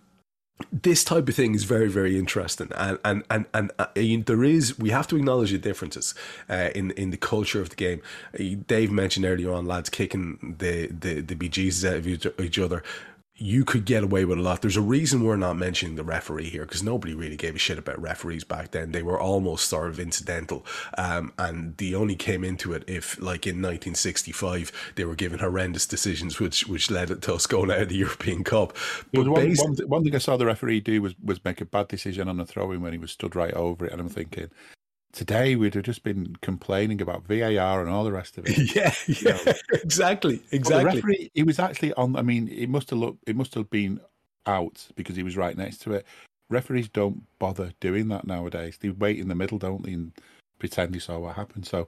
this type of thing is very very interesting. And and and, and uh, there is we have to acknowledge the differences uh, in in the culture of the game. Uh, dave mentioned earlier on lads kicking the the the bejesus out of each other you could get away with a lot. There's a reason we're not mentioning the referee here because nobody really gave a shit about referees back then. They were almost sort of incidental, um, and they only came into it if, like in 1965, they were given horrendous decisions, which which led to us going out of the European Cup. But one, based- one, one, thing I saw the referee do was was make a bad decision on a throw in when he was stood right over it, and I'm thinking, today we'd have just been complaining about VAR and all the rest of it. yeah, yeah, know. exactly, exactly. Referee, he was actually on. I mean, it must have looked, it must have been out because he was right next to it. Referees don't bother doing that nowadays. They wait in the middle, don't they, and pretend they saw what happened. So,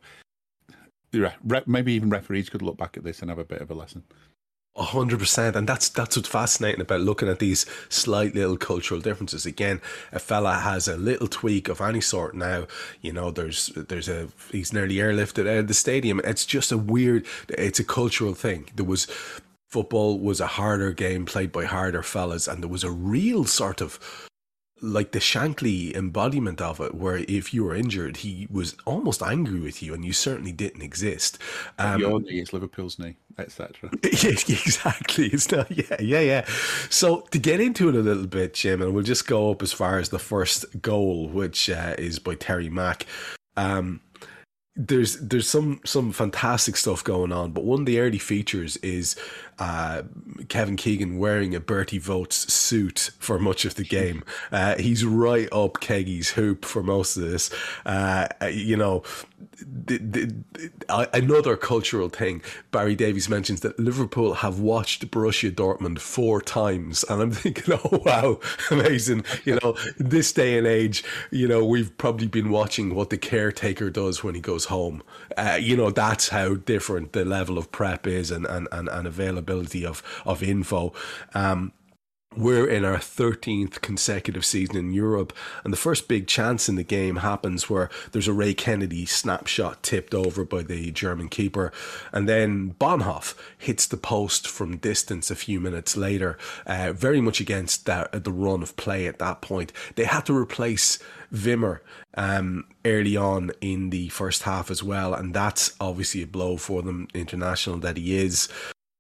yeah, maybe even referees could look back at this and have a bit of a lesson hundred percent, and that's that's what's fascinating about looking at these slight little cultural differences. Again, a fella has a little tweak of any sort now. You know, there's there's a he's nearly airlifted out of the stadium. It's just a weird. It's a cultural thing. There was football was a harder game played by harder fellas, and there was a real sort of like the Shankly embodiment of it, where if you were injured, he was almost angry with you, and you certainly didn't exist. Um, Your knee, it's Liverpool's knee, etc. exactly. It's not. Yeah, yeah, yeah. So to get into it a little bit, Jim, and we'll just go up as far as the first goal, which uh, is by Terry Mack. Um, there's there's some some fantastic stuff going on, but one of the early features is uh, Kevin Keegan wearing a Berti Vogts suit for much of the game. Uh, he's right up Keggy's hoop for most of this. Uh, you know, the, the, the, another cultural thing. Barry Davies mentions that Liverpool have watched Borussia Dortmund four times, and I'm thinking, oh wow, amazing. You know, this day and age, you know, we've probably been watching what the caretaker does when he goes home. Uh, you know, that's how different the level of prep is and and and, and availability availability of of info. Um, we're in our 13th consecutive season in Europe, and the first big chance in the game happens where there's a Ray Kennedy snapshot tipped over by the German keeper, and then Bonhof hits the post from distance a few minutes later, uh, very much against that, the run of play at that point. They had to replace Wimmer um, early on in the first half as well, and that's obviously a blow for them, international that he is.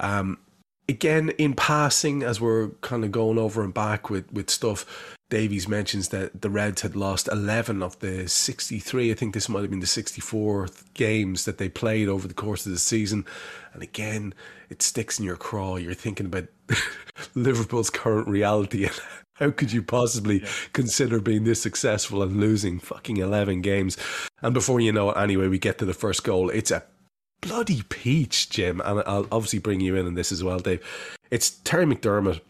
Um, again, in passing, as we're kind of going over and back with, with stuff, Davies mentions that the Reds had lost 11 of the 63. I think this might have been the 64th games that they played over the course of the season. And again, it sticks in your craw. You're thinking about Liverpool's current reality and how could you possibly yeah. consider being this successful and losing fucking 11 games? And before you know it, anyway, we get to the first goal. It's a bloody peach, Jim. And I'll obviously bring you in on this as well, Dave. It's Terry McDermott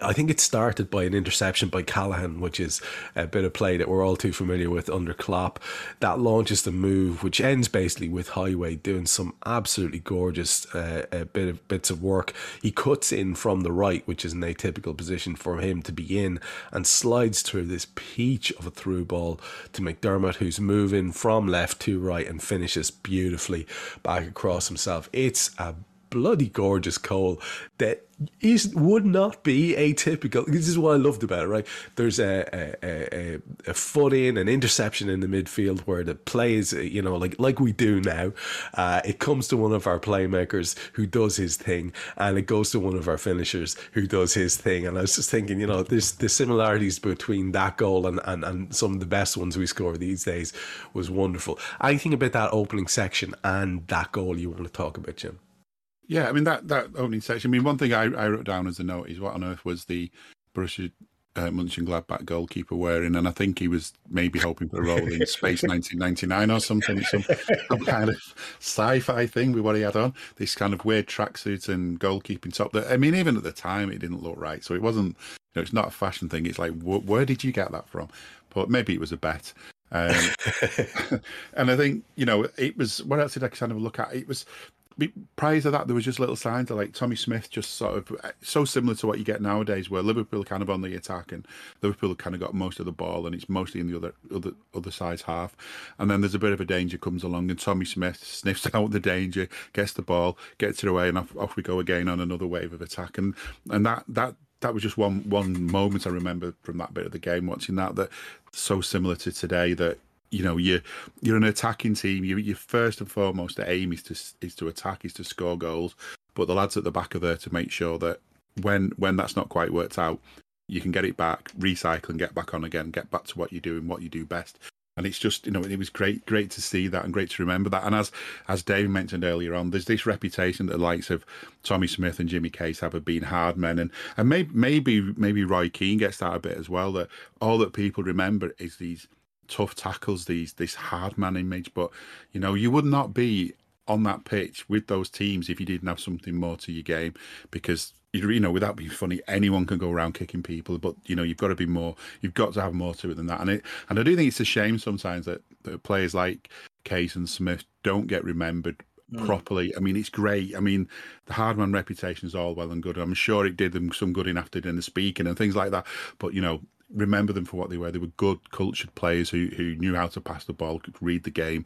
I think it started by an interception by Callaghan, which is a bit of play that we're all too familiar with under Klopp. That launches the move, which ends basically with Heighway doing some absolutely gorgeous uh, bit of bits of work. He cuts in from the right, which is an atypical position for him to be in, and slides through this peach of a through ball to McDermott, who's moving from left to right and finishes beautifully back across himself. It's a bloody gorgeous goal that is would not be atypical. This is what I loved about it. Right, there's a a, a, a foot in, an interception in the midfield where the play is, you know, like like we do now. Uh, it comes to one of our playmakers who does his thing, and it goes to one of our finishers who does his thing. And I was just thinking, you know, there's the similarities between that goal and, and, and some of the best ones we score these days was wonderful. Anything about that opening section and that goal you want to talk about, Jim? Yeah, I mean that that opening section. I mean, one thing I, I wrote down as a note is what on earth was the Borussia uh, Mönchengladbach goalkeeper wearing, and I think he was maybe hoping for a role in Space 1999 or something, some, some kind of sci-fi thing with what he had on. This kind of weird tracksuit and goalkeeping top. That I mean, even at the time, it didn't look right. So it wasn't. You know, it's not a fashion thing. It's like, wh- where did you get that from? But maybe it was a bet. Um, and I think you know it was. What else did I kind of look at? It was prior to that, there was just little signs of like Tommy Smith, just sort of uh, so similar to what you get nowadays, where Liverpool kind of on the attack and Liverpool kind of got most of the ball, and it's mostly in the other other other side's half. And then there's a bit of a danger comes along, and Tommy Smith sniffs out the danger, gets the ball, gets it away, and off, off we go again on another wave of attack. And and that that that was just one one moment I remember from that bit of the game watching that that so similar to today that you know you you're an attacking team. You you first and foremost the aim is to is to attack, is to score goals. But the lads at the back are there to make sure that when when that's not quite worked out, you can get it back, recycle, and get back on again. Get back to what you're doing, what you do best. And it's just you know it was great great to see that and great to remember that. And as as Dave mentioned earlier on, there's this reputation that the likes of Tommy Smith and Jimmy Case have of being hard men, and and maybe maybe maybe Roy Keane gets that a bit as well. That all that people remember is these tough tackles, these this hard man image. But you know, you would not be on that pitch with those teams if you didn't have something more to your game because you know without being funny anyone can go around kicking people but you know you've got to be more you've got to have more to it than that and it and i do think it's a shame sometimes that, that players like case and smith don't get remembered mm. properly i mean it's great i mean the hard hardman reputation is all well and good i'm sure it did them some good in after dinner speaking and things like that but you know remember them for what they were. They were good, cultured players who who knew how to pass the ball, could read the game,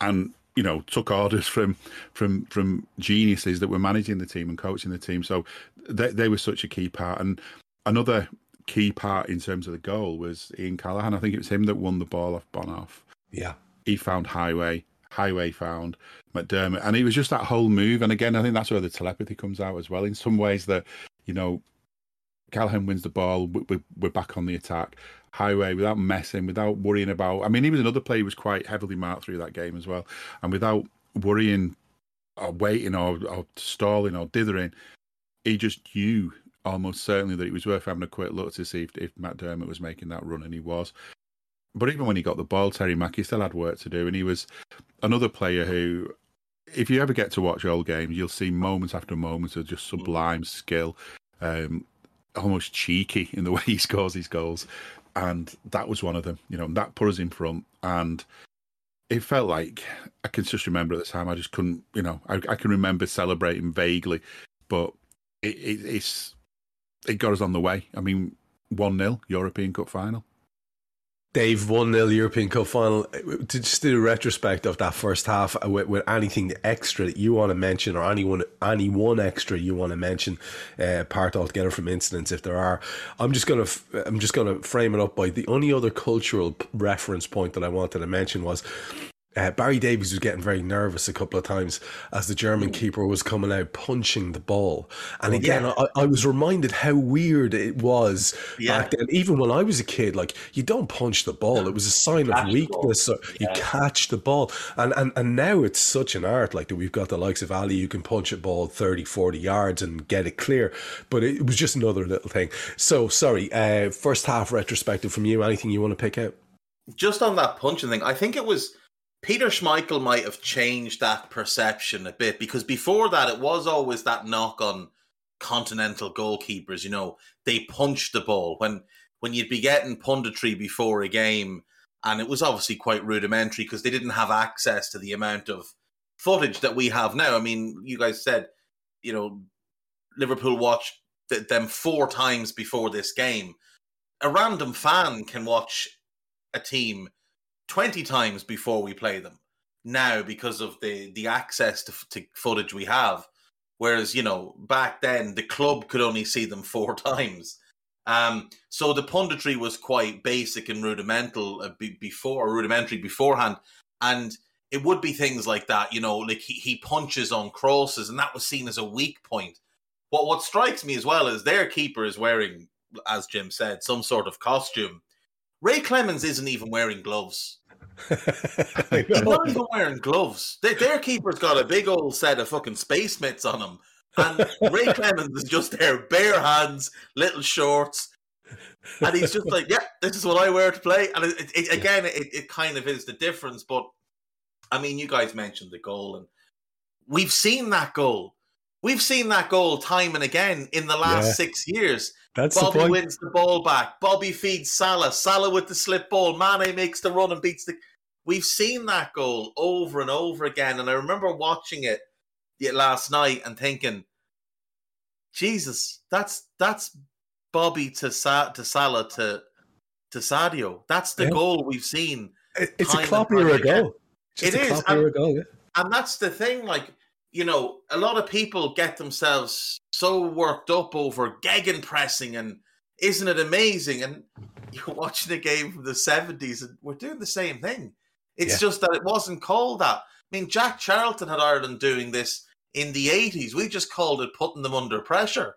and you know took orders from from from geniuses that were managing the team and coaching the team. So they they were such a key part. And another key part in terms of the goal was Ian Callaghan. I think it was him that won the ball off Bonhof. Yeah, he found Heighway. Heighway found McDermott, and it was just that whole move. And again, I think that's where the telepathy comes out as well. In some ways, that you know Callaghan wins the ball. We're, we're back on the attack. Heighway without messing, without worrying about. I mean, he was another player who was quite heavily marked through that game as well, and without worrying or waiting or, or stalling or dithering, he just knew almost certainly that it was worth having a quick look to see if, if McDermott was making that run, and he was. But even when he got the ball, Terry Mackie still had work to do, and he was another player who if you ever get to watch old games, you'll see moments after moments of just sublime skill. Um, almost cheeky in the way he scores his goals, and that was one of them. You know, that put us in front, and it felt like I can just remember at the time. I just couldn't, you know, I, I can remember celebrating vaguely, but it, it, it's it got us on the way. I mean, one 0 European Cup final. Dave, 1 0 European Cup final. To just do a retrospect of that first half uh, with, with, anything extra that you want to mention or anyone any one extra you want to mention, uh, apart altogether from incidents if there are. I'm just gonna I'm just gonna frame it up by the only other cultural reference point that I wanted to mention was uh, Barry Davies was getting very nervous a couple of times as the German keeper was coming out punching the ball. And again, yeah. I, I, was reminded how weird it was yeah. back then. Even when I was a kid, like you don't punch the ball; it was a sign of weakness. So you catch the ball, and, and and now it's such an art. Like that, we've got the likes of Ali who can punch a ball 30, 40 yards and get it clear. But it, was just another little thing. So sorry. Uh, first half retrospective from you. Anything you want to pick out? Just on that punching thing, I think it was Peter Schmeichel might have changed that perception a bit because before that, it was always that knock on continental goalkeepers. You know, they punched the ball when when you'd be getting punditry before a game, and it was obviously quite rudimentary because they didn't have access to the amount of footage that we have now. I mean, you guys said, you know, Liverpool watched them four times before this game. A random fan can watch a team 20 times before we play them now because of the the access to, to footage we have. Whereas you know back then the club could only see them four times. Um, so the punditry was quite basic and rudimental uh, be, before rudimentary beforehand. And it would be things like that you know like he, he punches on crosses and that was seen as a weak point. What what strikes me as well is their keeper is wearing as jim said some sort of costume Ray Clemence isn't even wearing gloves. He's not even wearing gloves. Their, their keeper's got a big old set of fucking space mitts on him. And Ray Clemence is just there, bare hands, little shorts. And he's just like, yeah, this is what I wear to play. And it, it, again, it, it kind of is the difference. But I mean, you guys mentioned the goal, and we've seen that goal. We've seen that goal time and again in the last yeah. six years. That's Bobby the wins the ball back. Bobby feeds Salah. Salah with the slip ball. Mane makes the run and beats the. We've seen that goal over and over again, and I remember watching it last night and thinking, Jesus, that's that's Bobby to Sa- to Salah to to Sadio. That's the yeah. goal we've seen. It's a Kloppier goal. It is, and, goal, yeah. and that's the thing. Like you know, a lot of people get themselves so worked up over Gegen pressing and isn't it amazing? And you're watching a game from the 70s and we're doing the same thing. It's yeah. just that it wasn't called that. I mean, Jack Charlton had Ireland doing this in the 80s. We just called it putting them under pressure.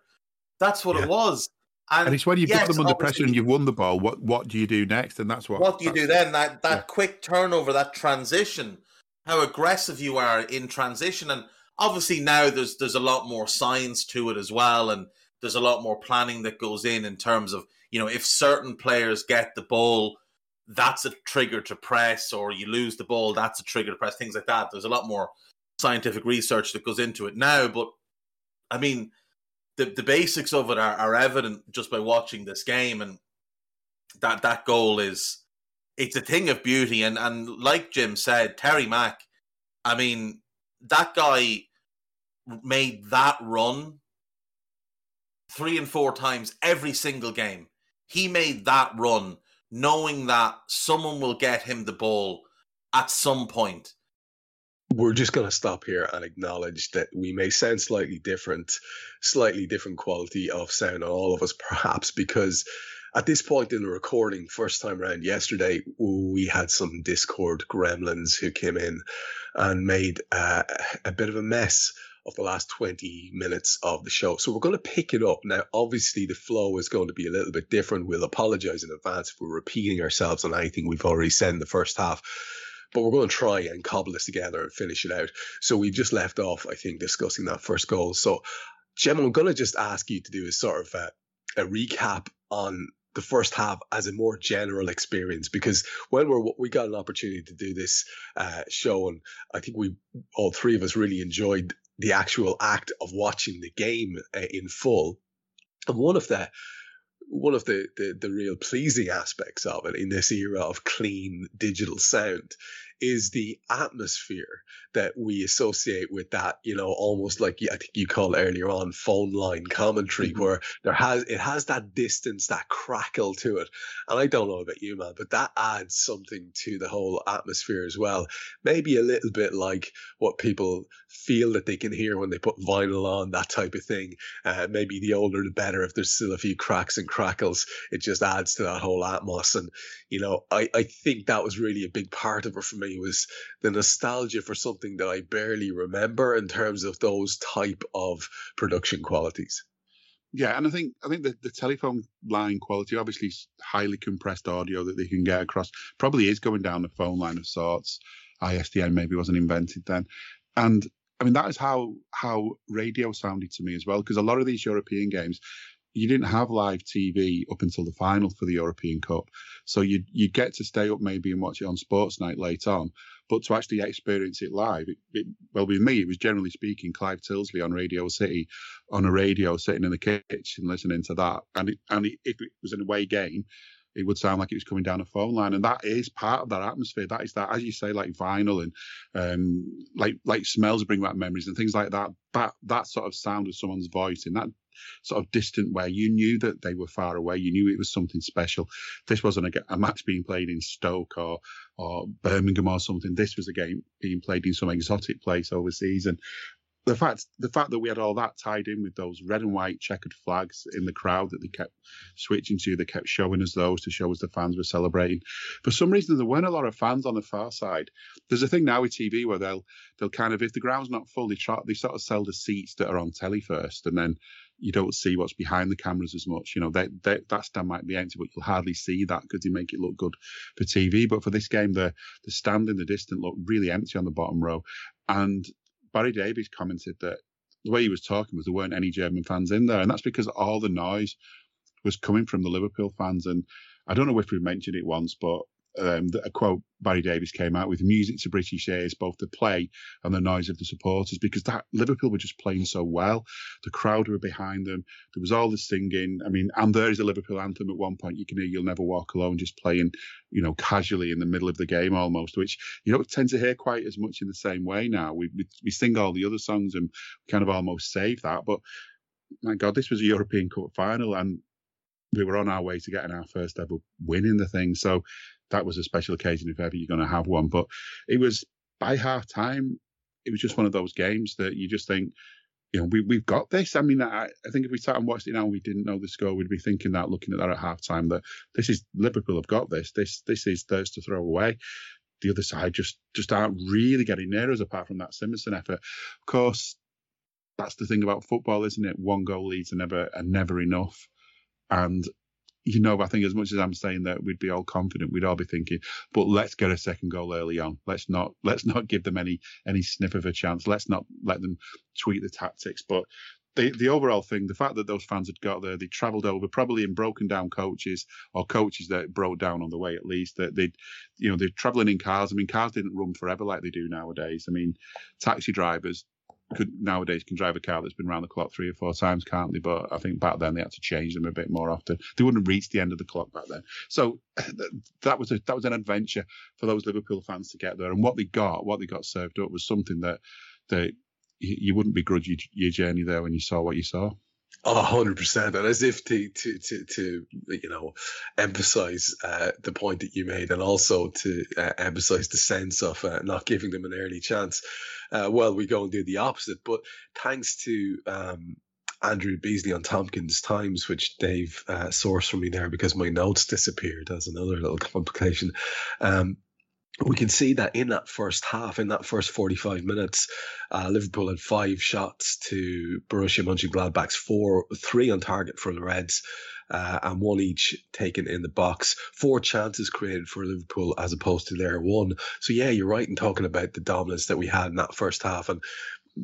That's what yeah. it was. And, and, it's when you've yes, got them under pressure and you've won the ball, what what do you do next? And that's what What do you do then? That that yeah. quick turnover, that transition, how aggressive you are in transition. And obviously now there's there's a lot more science to it as well, and there's a lot more planning that goes in in terms of you know if certain players get the ball, that's a trigger to press, or you lose the ball, that's a trigger to press, things like that. There's a lot more scientific research that goes into it now, but I mean. The, the basics of it are, are evident just by watching this game and that that goal is it's a thing of beauty and and like Jim said, Terry Mack, I mean, that guy made that run three and four times every single game. He made that run knowing that someone will get him the ball at some point. We're just going to stop here and acknowledge that we may sound slightly different, slightly different quality of sound on all of us, perhaps because at this point in the recording, first time around yesterday, we had some Discord gremlins who came in and made uh, a bit of a mess of the last 20 minutes of the show. So we're going to pick it up. Now, obviously, the flow is going to be a little bit different. We'll apologize in advance if we're repeating ourselves on anything we've already said in the first half. But we're going to try and cobble this together and finish it out. So we've just left off, I think, discussing that first goal. So, Jim, I'm going to just ask you to do a sort of a, a recap on the first half as a more general experience because when we're we got an opportunity to do this uh, show and I think we all three of us really enjoyed the actual act of watching the game uh, in full. And one of the one of the, the, the real pleasing aspects of it in this era of clean digital sound is the atmosphere that we associate with that, you know, almost like I think you called earlier on phone line commentary, mm-hmm. where there has it has that distance, that crackle to it. And I don't know about you, man, but that adds something to the whole atmosphere as well. Maybe a little bit like what people feel that they can hear when they put vinyl on, that type of thing. Uh, maybe the older the better. If there's still a few cracks and crackles, it just adds to that whole atmosphere. And you know, I I think that was really a big part of it for me me was the nostalgia for something that I barely remember in terms of those type of production qualities. Yeah, and I think I think the, the telephone line quality, obviously highly compressed audio that they can get across, probably is going down the phone line of sorts. ISDN maybe wasn't invented then, and I mean that is how how radio sounded to me as well. Because a lot of these European games, you didn't have live TV up until the final for the European Cup, so you you get to stay up maybe and watch it on Sports Night late on, but to actually experience it live, it, it, well, with me, it was generally speaking Clive Tyldesley on Radio City, on a radio, sitting in the kitchen listening to that, and it, and it, if it was an away game, it would sound like it was coming down a phone line, and that is part of that atmosphere. That is that, as you say, like vinyl and um, like like smells bring back memories and things like that. That that sort of sound of someone's voice in that sort of distant way. You knew that they were far away. You knew it was something special. This wasn't a, a match being played in Stoke or or Birmingham or something. This was a game being played in some exotic place overseas, and the fact the fact that we had all that tied in with those red and white checkered flags in the crowd that they kept switching to, they kept showing us those to show us the fans were celebrating. For some reason, there weren't a lot of fans on the far side. There's a thing now with TV where they'll they'll kind of if the ground's not full, they they sort of sell the seats that are on telly first, and then you don't see what's behind the cameras as much. You know, they, they, that stand might be empty, but you'll hardly see that because they make it look good for TV. But for this game, the the stand in the distance looked really empty on the bottom row, and Barry Davies commented that the way he was talking was there weren't any German fans in there, and that's because all the noise was coming from the Liverpool fans. And I don't know if we've mentioned it once, but um, a quote Barry Davies came out with music to British ears, both the play and the noise of the supporters, because that Liverpool were just playing so well. The crowd were behind them. There was all the singing. I mean, and there is a Liverpool anthem at one point. You can hear "You'll Never Walk Alone" just playing, you know, casually in the middle of the game almost, which you don't tend to hear quite as much in the same way now. We we, we sing all the other songs and kind of almost save that, but my God, this was a European Cup final, and we were on our way to getting our first ever win in the thing. So that was a special occasion if ever you're going to have one. But it was by half time, it was just one of those games that you just think, you know, we, we've got this. I mean, I, I think if we sat and watched it now and we didn't know the score, we'd be thinking that, looking at that at half time, that this is Liverpool have got this. This this is theirs to throw away. The other side just just aren't really getting near us apart from that Simonsen effort. Of course, that's the thing about football, isn't it? One goal leads are never are never enough. And you know, I think as much as I'm saying that we'd be all confident, we'd all be thinking, but let's get a second goal early on. Let's not let's not give them any any sniff of a chance. Let's not let them tweak the tactics. But the the overall thing, the fact that those fans had got there, they travelled over probably in broken down coaches or coaches that broke down on the way at least. That they, you know, they're travelling in cars. I mean, cars didn't run forever like they do nowadays. I mean, taxi drivers could nowadays can drive a car that's been around the clock three or four times, can't they? But I think back then they had to change them a bit more often. They wouldn't reach the end of the clock back then. So that was a that was an adventure for those Liverpool fans to get there. And what they got, what they got served up, was something that that you wouldn't begrudge your, your journey there when you saw what you saw. Hundred percent, and as if to to to to you know emphasize uh, the point that you made, and also to uh, emphasize the sense of uh, not giving them an early chance. Uh, well, we go and do the opposite. But thanks to um, Andrew Beasley on Tomkins Times, which Dave uh, sourced for me there because my notes disappeared. That's another little complication. Um, we can see that in that first half, in that first 45 minutes, uh, Liverpool had five shots to Borussia Mönchengladbach's four, three on target for the Reds, uh, and one each taken in the box. Four chances created for Liverpool as opposed to their one. So yeah, you're right in talking about the dominance that we had in that first half, and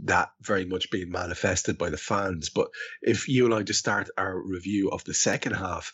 that very much being manifested by the fans. But if you and I just start our review of the second half,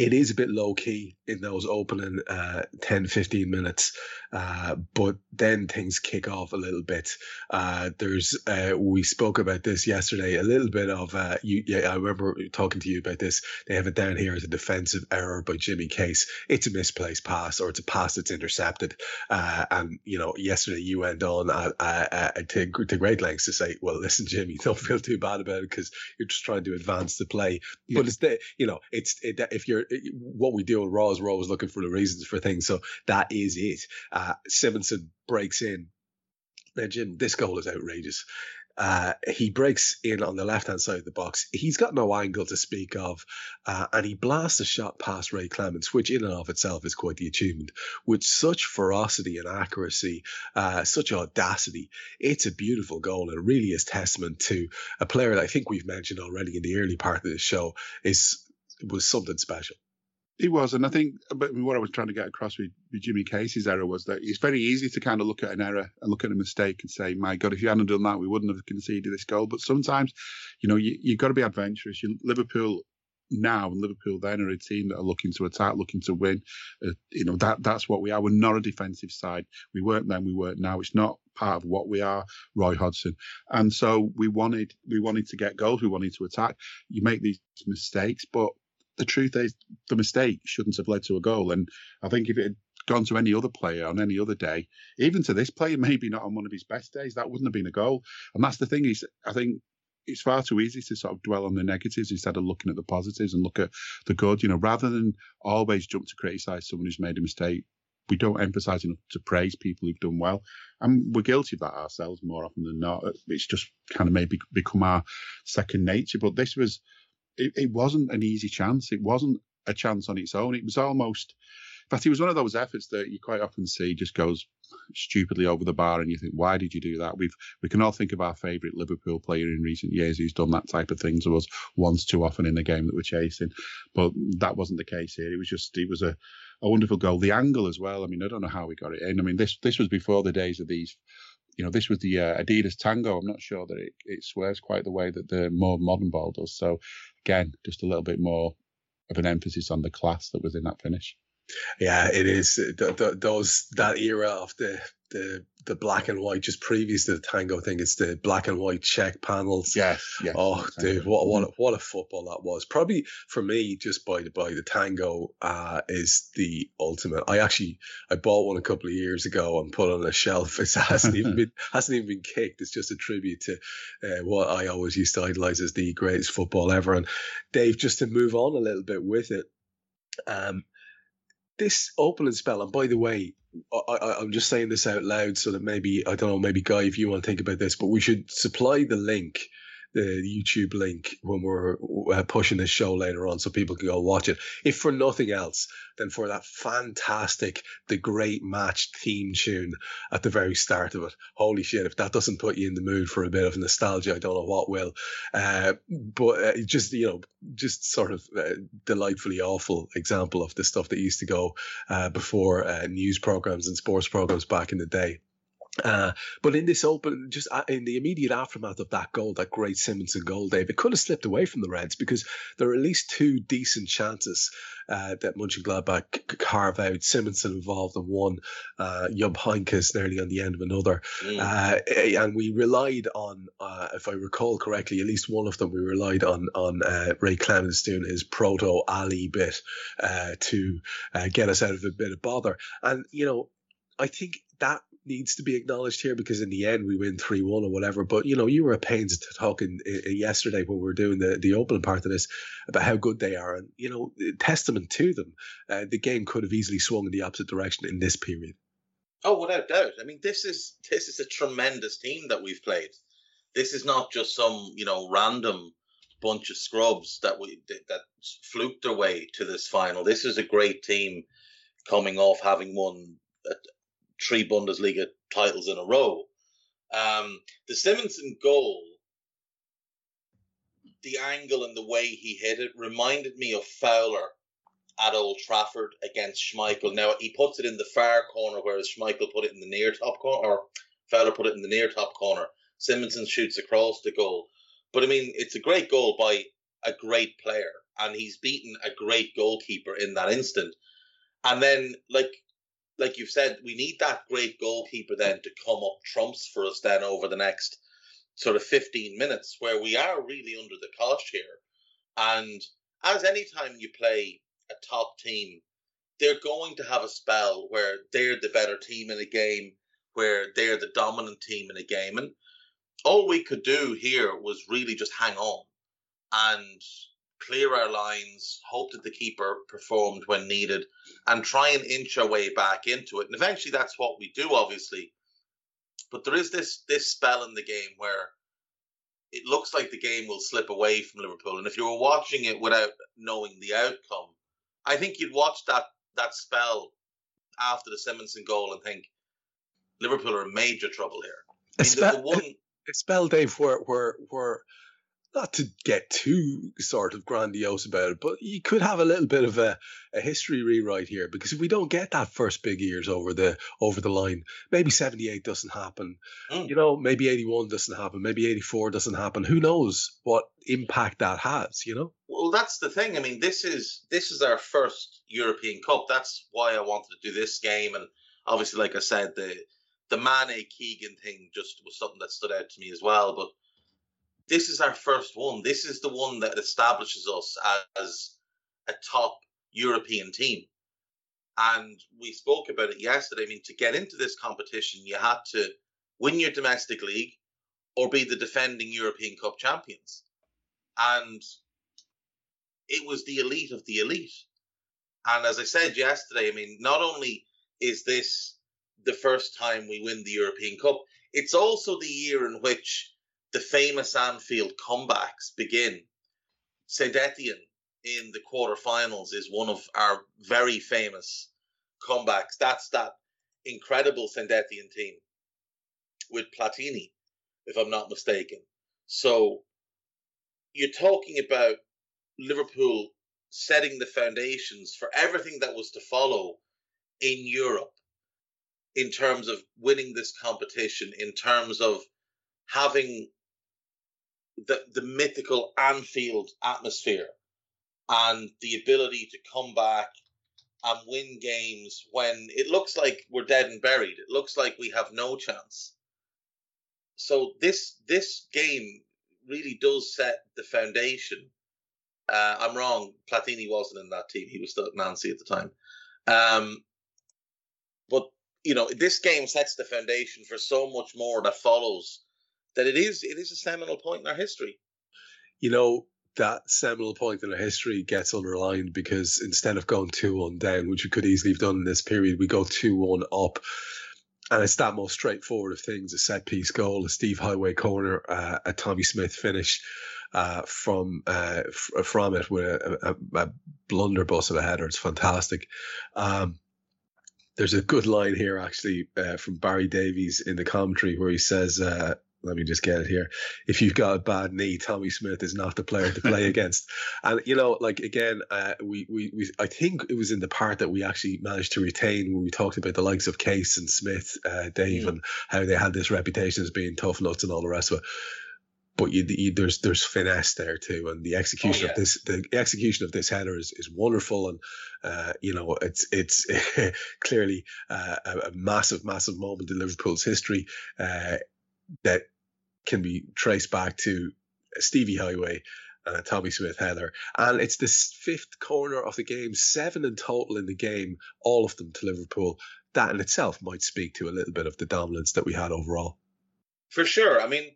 it is a bit low key in those opening uh, 10, 15 minutes. Uh, but then things kick off a little bit. Uh, there's, uh, we spoke about this yesterday, a little bit of, uh, you, yeah, I remember talking to you about this. They have it down here as a defensive error by Jimmy Case. It's a misplaced pass or it's a pass that's intercepted. Uh, and, you know, yesterday you went on to, to great lengths to say, well, listen, Jimmy, don't feel too bad about it because you're just trying to advance the play. Yeah. But it's the, you know, it's, it, if you're, what we do on Raw is we're always looking for the reasons for things. So that is it. Uh, Simonsen breaks in. Now, Jim, this goal is outrageous. Uh, he breaks in on the left hand side of the box. He's got no angle to speak of, uh, and he blasts a shot past Ray Clemence, which in and of itself is quite the achievement. With such ferocity and accuracy, uh, such audacity, it's a beautiful goal and really is testament to a player that I think we've mentioned already in the early part of the show is was something special. It was, and I think, but what I was trying to get across with, with Jimmy Case's error was that it's very easy to kind of look at an error and look at a mistake and say, "My God, if you hadn't done that, we wouldn't have conceded this goal." But sometimes, you know, you, you've got to be adventurous. You, Liverpool now and Liverpool then are a team that are looking to attack, looking to win. Uh, you know that that's what we are. We're not a defensive side. We weren't then. We weren't now. It's not part of what we are, Roy Hodgson. And so we wanted we wanted to get goals. We wanted to attack. You make these mistakes, but the truth is the mistake shouldn't have led to a goal. And I think if it had gone to any other player on any other day, even to this player, maybe not on one of his best days, that wouldn't have been a goal. And that's the thing is, I think it's far too easy to sort of dwell on the negatives instead of looking at the positives and look at the good. You know, rather than always jump to criticise someone who's made a mistake, we don't emphasise enough to praise people who've done well, and we're guilty of that ourselves more often than not. It's just kind of maybe become our second nature. But this was it, it wasn't an easy chance. It wasn't a chance on its own. It was almost, in fact, it was one of those efforts that you quite often see just goes stupidly over the bar, and you think, why did you do that? We've we can all think of our favourite Liverpool player in recent years who's done that type of thing to us once too often in the game that we're chasing, but that wasn't the case here. It was just it was a a wonderful goal. The angle as well. I mean, I don't know how we got it in. I mean, this this was before the days of these you know, this was the uh, Adidas Tango. I'm not sure that it, it swerves quite the way that the more modern ball does. So, again, just a little bit more of an emphasis on the class that was in that finish. Yeah, it is. those that era of the the the black and white just previous to the tango thing it's the black and white check panels. Yes, yes oh dude what what a, what a football that was. Probably for me just by the by the tango uh, is the ultimate. I actually i bought one a couple of years ago and put on a shelf. It hasn't even been hasn't even been kicked. It's just a tribute to uh, what i always used to idolize as the greatest football ever. And dave just to move on a little bit with it um this opening spell and by the way I, am just saying this out loud so that maybe I don't know, maybe Guy, if you want to think about this, but we should supply the link, the YouTube link, when we're uh, pushing this show later on, so people can go watch it. If for nothing else, than for that fantastic, the great match theme tune at the very start of it. Holy shit! If that doesn't put you in the mood for a bit of nostalgia, I don't know what will. Uh, but uh, just you know, just sort of uh, delightfully awful example of the stuff that used to go uh, before uh, news programs and sports programs back in the day. Uh, but in this open, just uh, in the immediate aftermath of that goal, that great Simonsen goal, Dave, it could have slipped away from the Reds because there are at least two decent chances uh, that Mönchengladbach carve out. Simonsen involved in one, uh, Jupp Heynckes nearly on the end of another. Mm. Uh, eh, and we relied on, uh, if I recall correctly, at least one of them, we relied on on uh, Ray Clemence doing his proto Ali bit to get us out of a bit of bother. And, you know, I think that needs to be acknowledged here because in the end we win 3 1 or whatever. But, you know, you were a pains to talk in, in, yesterday when we were doing the, the opening part of this about how good they are. And, you know, testament to them, uh, the game could have easily swung in the opposite direction in this period. Oh, without doubt. I mean, this is this is a tremendous team that we've played. This is not just some, you know, random bunch of scrubs that we that fluked their way to this final. This is a great team coming off having won three Bundesliga titles in a row. Um, the Simonsen goal, the angle and the way he hit it reminded me of Fowler at Old Trafford against Schmeichel. Now he puts it in the far corner, whereas Schmeichel put it in the near top corner, or Fowler put it in the near top corner. Simonsen shoots across the goal. But I mean, it's a great goal by a great player, and he's beaten a great goalkeeper in that instant. And then, like like you've said, we need that great goalkeeper then to come up trumps for us then over the next sort of 15 minutes where we are really under the cosh here. And as any time you play a top team, they're going to have a spell where they're the better team in a game, where they're the dominant team in a game. And all we could do here was really just hang on and clear our lines, hope that the keeper performed when needed, and try and inch our way back into it. And eventually, that's what we do, obviously. But there is this this spell in the game where it looks like the game will slip away from Liverpool. And if you were watching it without knowing the outcome, I think you'd watch that that spell after the Simonsen goal and think Liverpool are in major trouble here. I mean, the, the one, a spell, Dave, where where where not to get too sort of grandiose about it, but you could have a little bit of a, a history rewrite here because if we don't get that first Big Ears over the over the line, maybe seventy eight doesn't happen. Mm. You know, maybe eighty one doesn't happen, maybe eighty four doesn't happen. Who knows what impact that has, you know? Well that's the thing. I mean, this is this is our first European Cup. That's why I wanted to do this game and obviously like I said, the the Mane Keegan thing just was something that stood out to me as well. But this is our first one. This is the one that establishes us as a top European team. And we spoke about it yesterday. I mean, to get into this competition, you had to win your domestic league or be the defending European Cup champions. And it was the elite of the elite. And as I said yesterday, I mean, not only is this the first time we win the European Cup, it's also the year in which the famous Anfield comebacks begin. St. Etienne in the quarterfinals is one of our very famous comebacks. That's that incredible St. Etienne team with Platini, if I'm not mistaken. So you're talking about Liverpool setting the foundations for everything that was to follow in Europe in terms of winning this competition, in terms of having the, the mythical Anfield atmosphere and the ability to come back and win games when it looks like we're dead and buried. It looks like we have no chance. So this this game really does set the foundation. Uh, I'm wrong. Platini wasn't in that team. He was still at Nancy at the time. Um, but you know, this game sets the foundation for so much more that follows that it is it is a seminal point in our history. You know, that seminal point in our history gets underlined because instead of going 2 1 down, which we could easily have done in this period, we go 2 1 up. And it's that most straightforward of things a set piece goal, a Steve Heighway corner, uh, a Tommy Smith finish uh, from uh, f- from it with a, a, a, blunderbuss of a header. It's fantastic. Um, there's a good line here actually uh, from Barry Davies in the commentary where he says, uh, let me just get it here. If you've got a bad knee, Tommy Smith is not the player to play against. And you know, like again, uh, we, we we I think it was in the part that we actually managed to retain when we talked about the likes of Case and Smith, uh, Dave, mm. and how they had this reputation as being tough nuts and all the rest of it. But you, you, there's there's finesse there too, and the execution oh, yeah. of this the execution of this header is, is wonderful, and uh, you know it's it's clearly uh, a, a, massive massive moment in Liverpool's history. That can be traced back to Stevie Heighway and Tommy Smith Heather. And it's this fifth corner of the game, seven in total in the game, all of them to Liverpool. That in itself might speak to a little bit of the dominance that we had overall. For sure. I mean,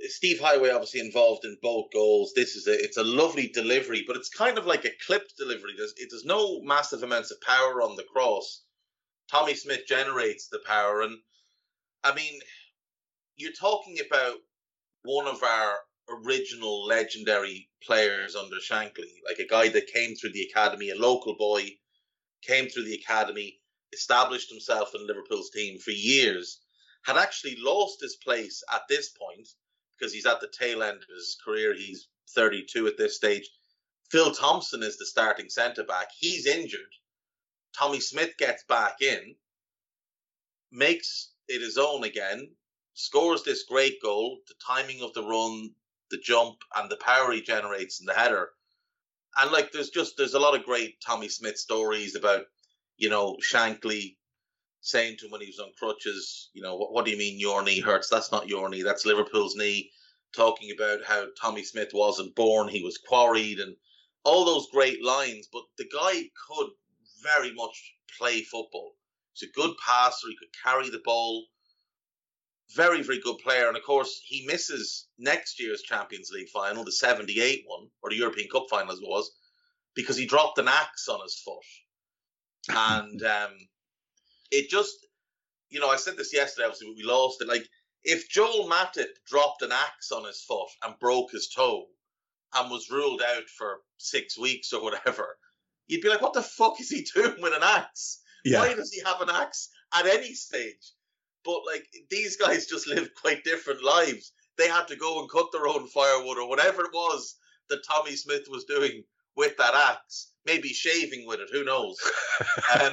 Steve Heighway obviously involved in both goals. This is a it's a lovely delivery, but it's kind of like a clipped delivery. There's it, there's no massive amounts of power on the cross. Tommy Smith generates the power, and I mean, you're talking about one of our original legendary players under Shankly, like a guy that came through the academy, a local boy, came through the academy, established himself in Liverpool's team for years, had actually lost his place at this point because he's at the tail end of his career. He's 32 at this stage. Phil Thompson is the starting centre back. He's injured. Tommy Smith gets back in, makes it his own again, scores this great goal, the timing of the run, the jump, and the power he generates in the header. And like, there's just there's a lot of great Tommy Smith stories about, you know, Shankly saying to him when he was on crutches, you know, what, what do you mean your knee hurts? That's not your knee, that's Liverpool's knee. Talking about how Tommy Smith wasn't born, he was quarried, and all those great lines. But the guy could very much play football. He's a good passer. He could carry the ball very, very good player. And of course, he misses next year's Champions League final, the 78 one, or the European Cup final as it was, because he dropped an axe on his foot. And um, it just, you know, I said this yesterday, obviously, we lost it. Like, if Joel Matip dropped an axe on his foot and broke his toe and was ruled out for six weeks or whatever, you'd be like, what the fuck is he doing with an axe? Yeah. Why does he have an axe at any stage? But like these guys just lived quite different lives. They had to go and cut their own firewood or whatever it was that Tommy Smith was doing with that axe. Maybe shaving with it. Who knows? Um,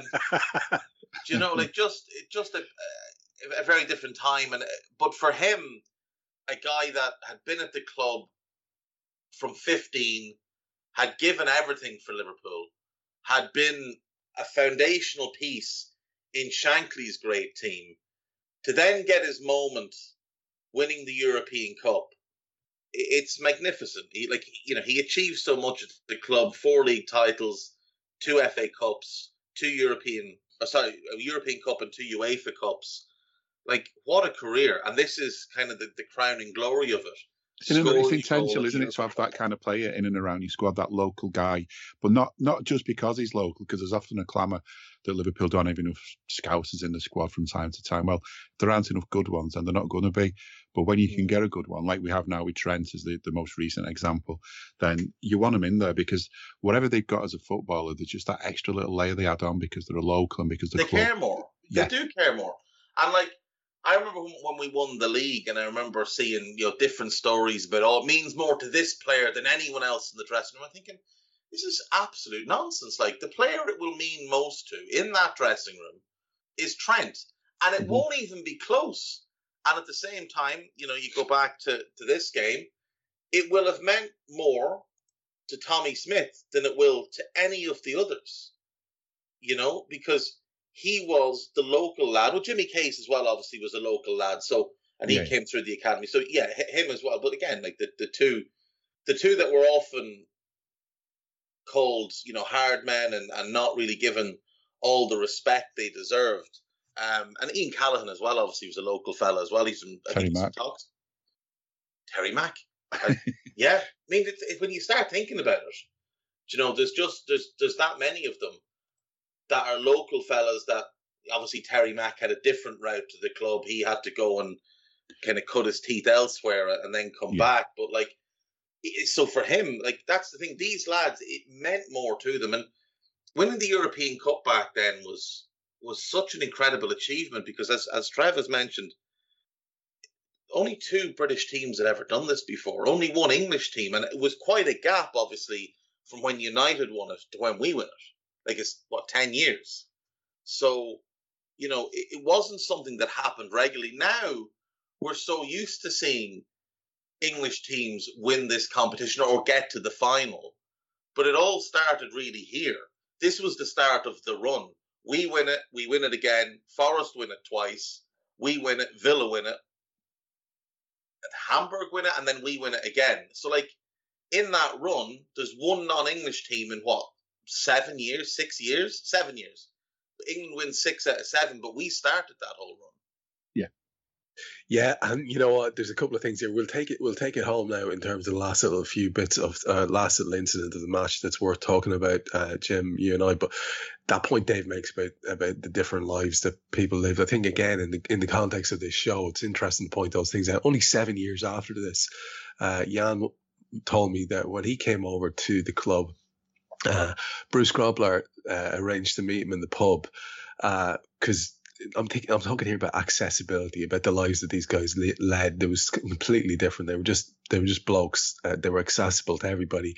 do you know, like just just a, a very different time. And but for him, a guy that had been at the club from 15, had given everything for Liverpool, had been a foundational piece in Shankly's great team, to then get his moment winning the European Cup. It's magnificent. He like you know he achieved so much at the club: four league titles, two FA Cups, two European, oh, sorry, a European Cup and two UEFA Cups. Like what a career! And this is kind of the, the crowning glory of it. It's, it's Scoring intentional, isn't it, to have that kind of player in and around your squad, that local guy, but not not just because he's local, because there's often a clamour that Liverpool don't have enough scousers in the squad from time to time. Well, there aren't enough good ones, and they're not going to be. But when you can mm. get a good one, like we have now with Trent as the, the most recent example, then you want them in there because whatever they've got as a footballer, there's just that extra little layer they add on because they're a local and because they they're club. care more. Yeah. They do care more. And like I remember when we won the league, and I remember seeing you know different stories about oh it means more to this player than anyone else in the dressing room. I'm thinking this is absolute nonsense. Like the player it will mean most to in that dressing room is Trent, and it Mhm. won't even be close. And at the same time, you know, you go back to to this game, it will have meant more to Tommy Smith than it will to any of the others. You know, because he was the local lad. Well, Jimmy Case as well, obviously, was a local lad. So, and he came through the academy. So, yeah, him as well. But again, like the, the two, the two that were often called, you know, hard men and, and not really given all the respect they deserved. Um, and Ian Callaghan as well, obviously, was a local fella as well. He's from I Terry from Mack. Terry Mack. I- yeah, I mean, it, when you start thinking about it, you know, there's just there's there's that many of them that are local fellas that obviously Terry Mack had a different route to the club. He had to go and kind of cut his teeth elsewhere and then come Yeah. back. But like, so for him, like that's the thing. These lads, it meant more to them, and winning the European Cup back then was was such an incredible achievement because, as as Trev has mentioned, only two British teams had ever done this before. Only one English team, and it was quite a gap, obviously, from when United won it to when we win it. Like it's what ten years. So, you know, it, it wasn't something that happened regularly. Now we're so used to seeing English teams win this competition or get to the final, but it all started really here. This was the start of the run. We win it, we win it again. Forest win it twice. We win it, Villa win it, Hamburg win it, and then we win it again. So, like in that run, there's one non-English team in what seven years, six years, seven years. England wins six out of seven, but we started that whole run. Yeah, yeah, and you know what? There's a couple of things here. We'll take it. We'll take it home now in terms of the last little few bits of uh, last little incident of the match that's worth talking about, uh, Jim, you and I. But that point Dave makes about about the different lives that people live. I think again in the in the context of this show, it's interesting to point those things out. Only seven years after this, uh, Jan told me that when he came over to the club, uh, Bruce Grobbelaar uh, arranged to meet him in the pub because I'm thinking, I'm talking here about accessibility, about the lives that these guys le- led. They was completely different. They were just, they were just blokes. Uh, they were accessible to everybody.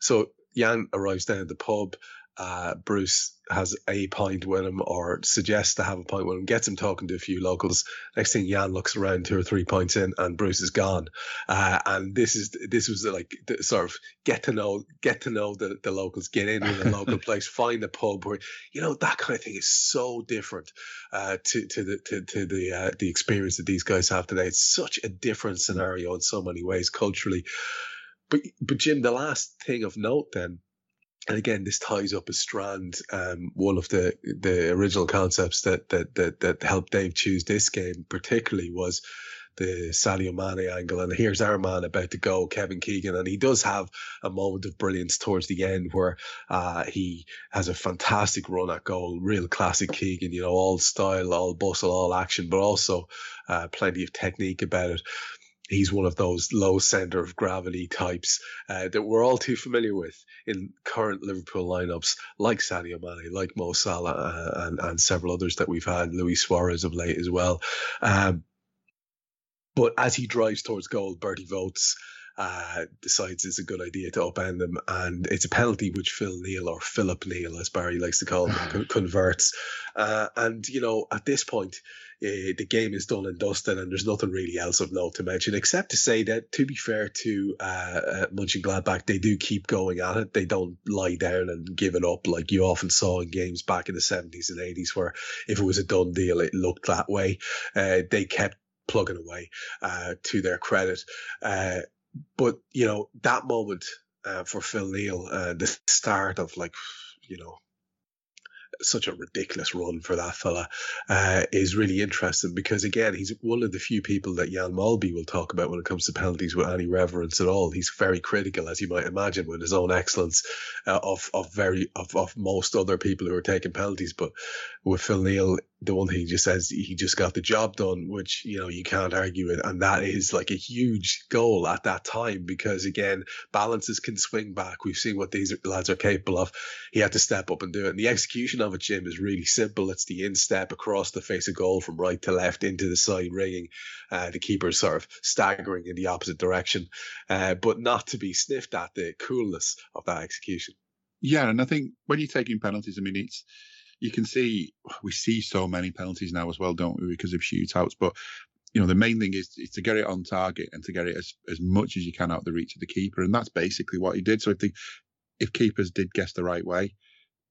So Jan arrives down at the pub. Uh, Bruce has a pint with him or suggests to have a pint with him, gets him talking to a few locals. Next thing Jan looks around two or three pints in and Bruce is gone. Uh, and this is, this was like the sort of get to know, get to know the, the locals, get in with a local place, find a pub where, you know, that kind of thing is so different uh, to to the to, to the uh, the experience that these guys have today. It's such a different scenario in so many ways culturally. But but Jim, the last thing of note then, and again, this ties up a strand. Um, one of the the original concepts that that that that helped Dave choose this game particularly was the Sadio Mane angle, and here's our man about to go, Kevin Keegan, and he does have a moment of brilliance towards the end where uh, he has a fantastic run at goal, real classic Keegan, you know, all style, all bustle, all action, but also uh, plenty of technique about it he's one of those low center of gravity types uh, that we're all too familiar with in current Liverpool lineups, like Sadio Mane, like Mo Salah, uh, and, and several others that we've had, Luis Suarez of late as well. Um, but as he drives towards goal, Berti Vogts. uh, decides it's a good idea to upend them, and it's a penalty which Phil Neal or Philip Neal, as Barry likes to call him, converts. Uh, and you know, at this point, uh, the game is done and dusted, and there's nothing really else of note to mention, except to say that, to be fair to uh, uh, Mönchengladbach, they do keep going at it. They don't lie down and give it up like you often saw in games back in the 70s and 80s, where if it was a done deal, it looked that way. Uh, they kept plugging away uh, to their credit. Uh, but you know that moment uh, for Phil Neal, the start of like you know such a ridiculous run for that fella uh, is really interesting because again he's one of the few people that Jan Molby will talk about when it comes to penalties with any reverence at all. He's very critical, as you might imagine, with his own excellence uh, of of very of, of most other people who are taking penalties. But with Phil Neal, the one thing he just says he just got the job done, which you know you can't argue it, and that is like a huge goal at that time because again balances can swing back. We've seen what these lads are capable of. He had to step up and do it, and the execution of it, Jim, is really simple. It's the instep across the face of goal from right to left into the side ringing. Uh, the keeper sort of staggering in the opposite direction, uh, but not to be sniffed at the coolness of that execution. Yeah, and I think when you're taking penalties, I mean it's you can see we see so many penalties now as well, don't we, because of shootouts. But you know, the main thing is, is to get it on target and to get it as, as much as you can out the reach of the keeper, and that's basically what he did. So if the if keepers did guess the right way,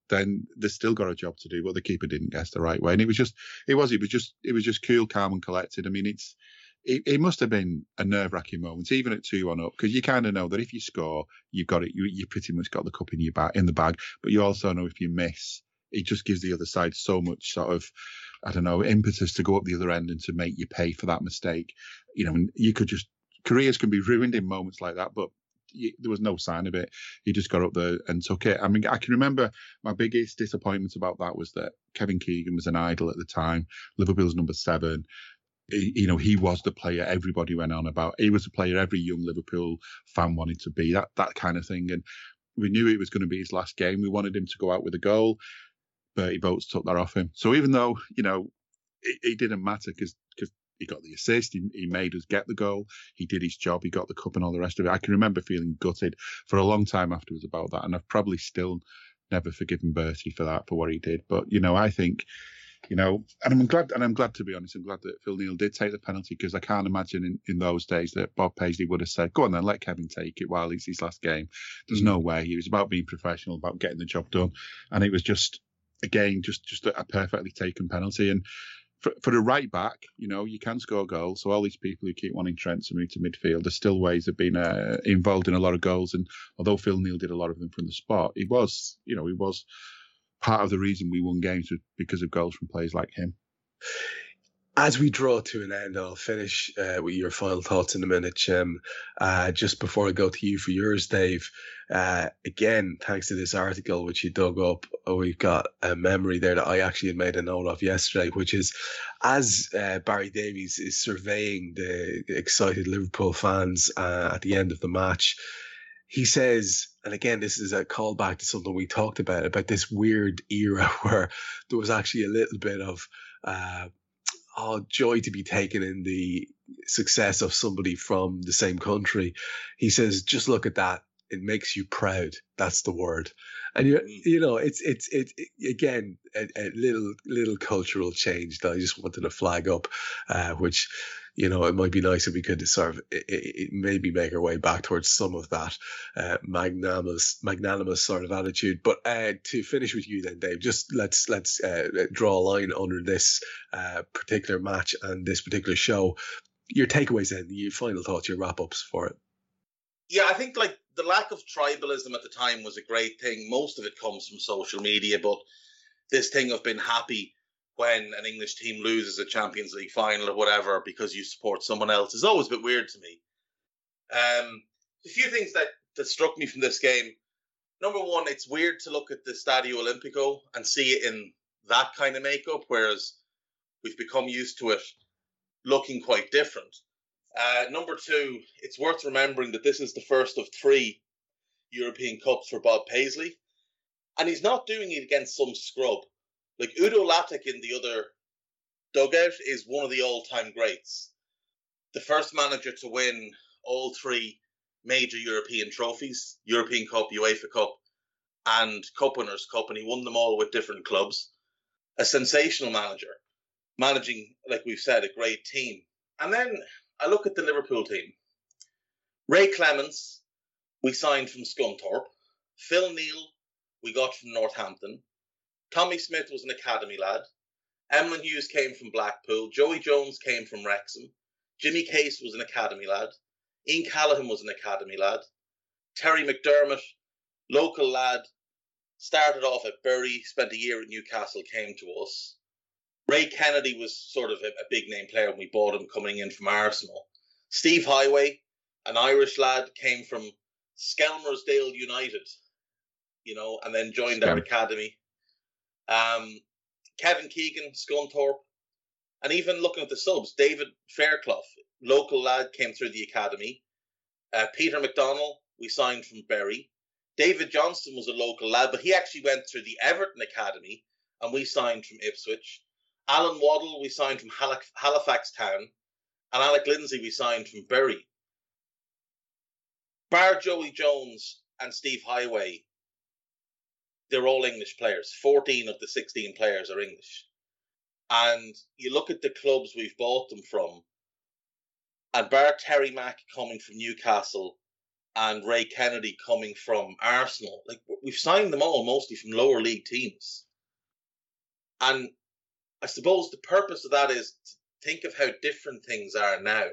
then they've still got a job to do. But the keeper didn't guess the right way, and it was just it was it was just it was just cool, calm, and collected. I mean, it's it, it must have been a nerve wracking moment, even at two one up, because you kind of know that if you score, you've got it. You you pretty much got the cup in your bag in the bag, but you also know if you miss, it just gives the other side so much sort of I don't know impetus to go up the other end and to make you pay for that mistake. You know, you could just careers can be ruined in moments like that, but there was no sign of it. He just got up there and took it. I mean, I can remember my biggest disappointment about that was that Kevin Keegan was an idol at the time. Liverpool's number seven. He, you know, he was the player everybody went on about. He was the player every young Liverpool fan wanted to be. That that kind of thing. And we knew it was going to be his last game. We wanted him to go out with a goal. Berti Vogts took that off him. So even though you know it, it didn't matter because because he got the assist, he, he made us get the goal, he did his job, he got the cup and all the rest of it. I can remember feeling gutted for a long time afterwards about that, and I've probably still never forgiven Berti for that for what he did. But you know, I think you know, and I'm glad, and I'm glad to be honest, I'm glad that Phil Neal did take the penalty because I can't imagine in, in those days that Bob Paisley would have said, "Go on then, let Kevin take it while it's his last game." There's mm. no way. He was about being professional, about getting the job done, and it was just again, just just a, perfectly taken penalty. And for, for a right back, you know, you can score goals. So all these people who keep wanting Trent to move to midfield, there's still ways of being uh, involved in a lot of goals. And although Phil Neal did a lot of them from the spot, he was, you know, he was part of the reason we won games because of goals from players like him as we draw to an end, I'll finish uh, with your final thoughts in a minute, Jim. Uh, just before I go to you for yours, Dave. Uh, again, thanks to this article which you dug up, uh, we've got a memory there that I actually had made a note of yesterday, which is as uh, Barry Davies is surveying the excited Liverpool fans uh, at the end of the match. He says, and again, this is a callback to something we talked about about this weird era where there was actually a little bit of oh, joy to be taken in the success of somebody from the same country. He says, just look at that. It makes you proud. That's the word. And you, mm. you know, it's it's it, it again a, a, little little cultural change that I just wanted to flag up, uh, which you know, it might be nice if we could sort of it, it maybe make our way back towards some of that uh, magnanimous, magnanimous sort of attitude. But uh, to finish with you, then, Dave, just let's let's uh, draw a line under this uh, particular match and this particular show. Your takeaways, then, your final thoughts, your wrap ups for it. Yeah, I think like the lack of tribalism at the time was a great thing. Most of it comes from social media, but this thing of being happy when an English team loses a Champions League final or whatever because you support someone else is always a bit weird to me. Um, a few things that, that struck me from this game. Number one, it's weird to look at the Stadio Olimpico and see it in that kind of makeup, whereas we've become used to it looking quite different. Uh, number two, it's worth remembering that this is the first of three European Cups for Bob Paisley, and he's not doing it against some scrub. Like Udo Lattek in the other dugout is one of the all-time greats. The first manager to win all three major European trophies: European Cup, UEFA Cup, and Cup Winners' Cup, and he won them all with different clubs. A sensational manager, managing, like we've said, a great team. And then I look at the Liverpool team. Ray Clemence, we signed from Scunthorpe. Phil Neal, we got from Northampton. Tommy Smith was an academy lad. Emlyn Hughes came from Blackpool. Joey Jones came from Wrexham. Jimmy Case was an academy lad. Ian Callaghan was an academy lad. Terry McDermott, local lad, started off at Bury, spent a year at Newcastle, came to us. Ray Kennedy was sort of a, a big name player when we bought him coming in from Arsenal. Steve Heighway, an Irish lad, came from Skelmersdale United, you know, and then joined our academy. Um, Kevin Keegan, Scunthorpe, and even looking at the subs, David Fairclough, local lad, came through the academy. Uh, Peter McDonnell, we signed from Bury. David Johnson was a local lad, but he actually went through the Everton Academy, and we signed from Ipswich. Alan Waddle, we signed from Halifax Town. And Alec Lindsay, we signed from Bury. Bar Joey Jones and Steve Heighway, they're all English players. 14 of the 16 players are English. And you look at the clubs we've bought them from, and Bar Terry Mack coming from Newcastle and Ray Kennedy coming from Arsenal, like we've signed them all mostly from lower league teams. And I suppose the purpose of that is to think of how different things are now.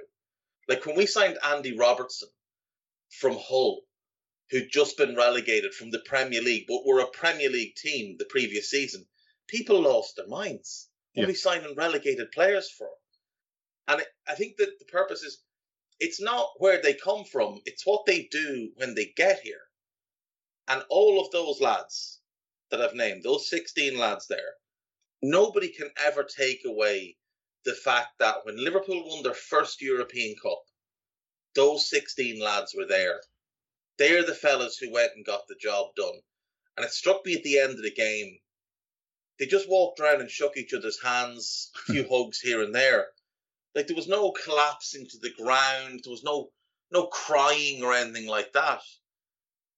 Like when we signed Andy Robertson from Hull, who'd just been relegated from the Premier League, but were a Premier League team the previous season, people lost their minds. What yeah. are we signing relegated players for? And it, I think that the purpose is it's not where they come from, it's what they do when they get here. And all of those lads that I've named, those 16 lads there, nobody can ever take away the fact that when Liverpool won their first European Cup, those 16 lads were there. They're the fellas who went and got the job done. And it struck me at the end of the game. They just walked around and shook each other's hands, a few hugs here and there. Like there was no collapsing to the ground, there was no no crying or anything like that.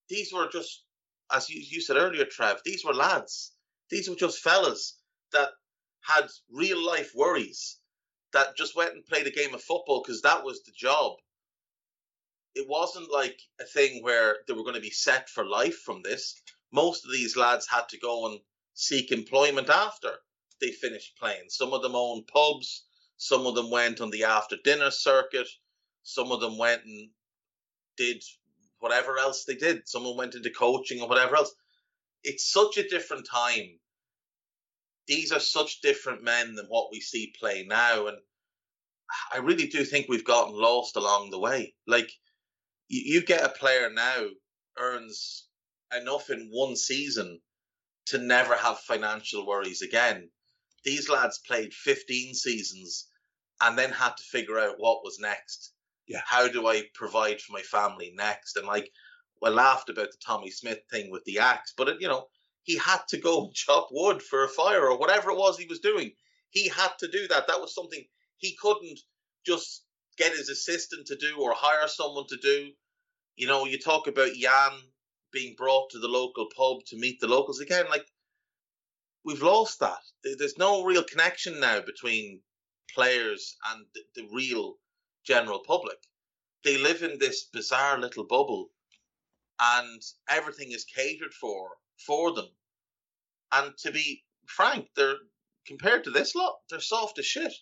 These were just, as you, you said earlier, Trev, these were lads. These were just fellas that had real life worries that just went and played a game of football because that was the job. It wasn't like a thing where they were going to be set for life from this. Most of these lads had to go and seek employment after they finished playing. Some of them owned pubs, some of them went on the after dinner circuit, some of them went and did whatever else they did. Some of them went into coaching or whatever else. It's such a different time these are such different men than what we see play now. And I really do think we've gotten lost along the way. Like, you, you get a player now earns enough in one season to never have financial worries again. These lads played 15 seasons and then had to figure out what was next. Yeah. How do I provide for my family next? And like, I laughed about the Tommy Smith thing with the axe, but it, you know, he had to go chop wood for a fire or whatever it was he was doing. He had to do that. That was something he couldn't just get his assistant to do or hire someone to do. You know, you talk about Jan being brought to the local pub to meet the locals again. Like, we've lost that. There's no real connection now between players and the, real general public. They live in this bizarre little bubble and everything is catered for for them. And to be frank, they're compared to this lot, they're soft as shit.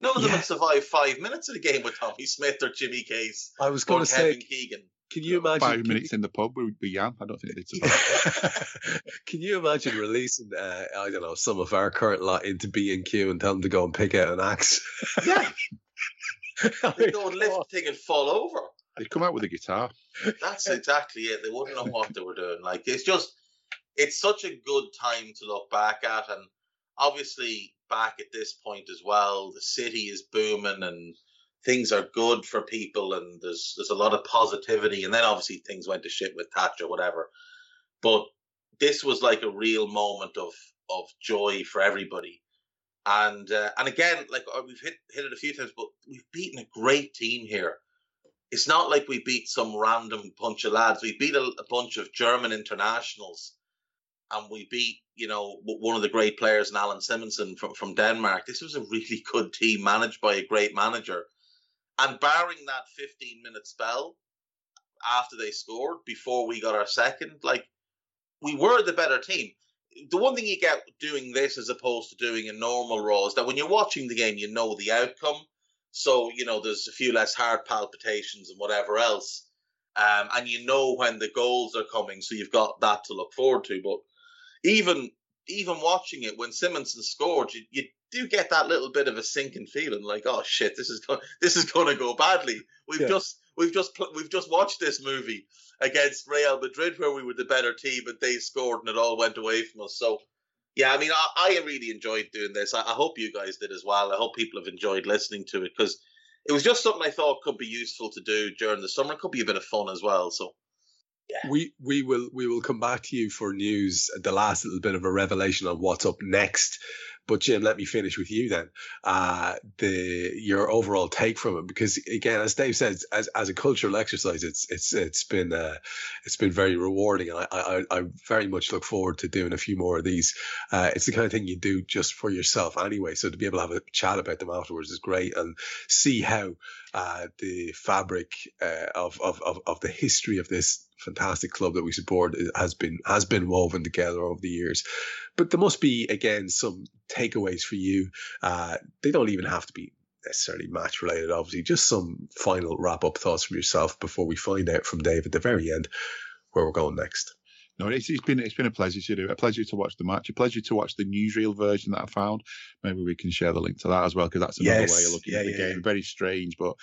None of them yeah. would survive five minutes of the game with Tommy Smith or Jimmy Case. I was going to say, Keegan. Can you imagine five minutes you, in the pub with, with Jan? I don't think they'd survive. can you imagine releasing uh, I don't know some of our current lot into B and Q and tell them to go and pick out an axe? Yeah, they mean, go and lift the thing and fall over. They'd come out with a guitar. That's exactly it. They wouldn't know what they were doing. Like it's just, it's such a good time to look back at, and obviously back at this point as well, the city is booming and things are good for people, and there's there's a lot of positivity. And then obviously things went to shit with Thatcher, whatever. But this was like a real moment of of joy for everybody. And uh, and again, like uh, we've hit hit it a few times, but we've beaten a great team here it's not like we beat some random bunch of lads. We beat a, a bunch of German internationals, and we beat you know one of the great players, in Allan Simonsen from from Denmark. This was a really good team managed by a great manager, and barring that 15 minute spell after they scored before we got our second, like we were the better team. The one thing you get doing this as opposed to doing a normal Raw is that when you're watching the game, you know the outcome. So, you know, there's a few less heart palpitations and whatever else. Um, and you know when the goals are coming, so you've got that to look forward to. But even even watching it, when Simonsen scored, you, you do get that little bit of a sinking feeling, like, oh shit, this is go- this is going to go badly. We've Yeah. just we've just pl- we've just watched this movie against Real Madrid, where we were the better team, and they scored, and it all went away from us. So, yeah, I mean, I, I really enjoyed doing this. I, I hope you guys did as well. I hope people have enjoyed listening to it because it was just something I thought could be useful to do during the summer. It could be a bit of fun as well. So, we we will we will come back to you for news. The last little bit of a revelation on what's up next. But Jim, let me finish with you then. Uh, the your overall take from it, because again, as Dave says, as as a cultural exercise, it's it's it's been uh, it's been very rewarding, and I, I I very much look forward to doing a few more of these. Uh, it's the kind of thing you do just for yourself anyway. So to be able to have a chat about them afterwards is great, and see how uh, the fabric uh, of, of of of the history of this fantastic club that we support has been has been woven together over the years. But there must be again some takeaways for you. Uh, they don't even have to be necessarily match related, obviously. Just some final wrap up thoughts from yourself before we find out from Dave at the very end where we're going next. No, it's, it's been it's been a pleasure to do. A pleasure to watch the match. A pleasure to watch the newsreel version that I found. Maybe we can share the link to that as well because that's another Yes. way of looking Yeah, at the yeah, game. yeah. Very strange, but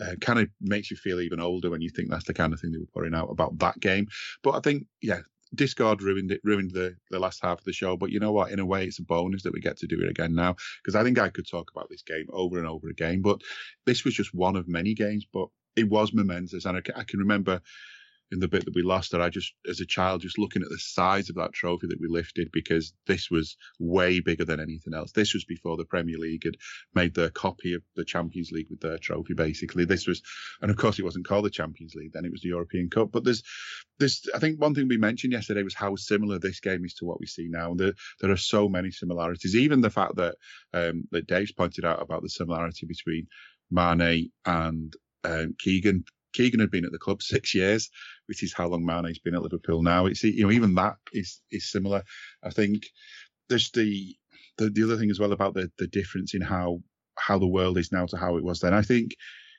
uh, kind of makes you feel even older when you think that's the kind of thing they were putting out about that game. But I think, yeah, Discord ruined it, ruined the, the last half of the show. But you know what? In a way, it's a bonus that we get to do it again now because I think I could talk about this game over and over again. But this was just one of many games, but it was momentous, and I, I can remember in the bit that we lost that I just, as a child, just looking at the size of that trophy that we lifted because this was way bigger than anything else. This was before the Premier League had made their copy of the Champions League with their trophy, basically. This was, and of course, it wasn't called the Champions League then; it was the European Cup. But there's, there's, I think one thing we mentioned yesterday was how similar this game is to what we see now. And there, there are so many similarities. Even the fact that um, that Dave's pointed out about the similarity between Mane and um, Keegan. Keegan had been at the club six years, which is how long Mane's been at Liverpool now. It's you know even that is is similar. I think there's the the, the other thing as well about the the difference in how how the world is now to how it was then. I think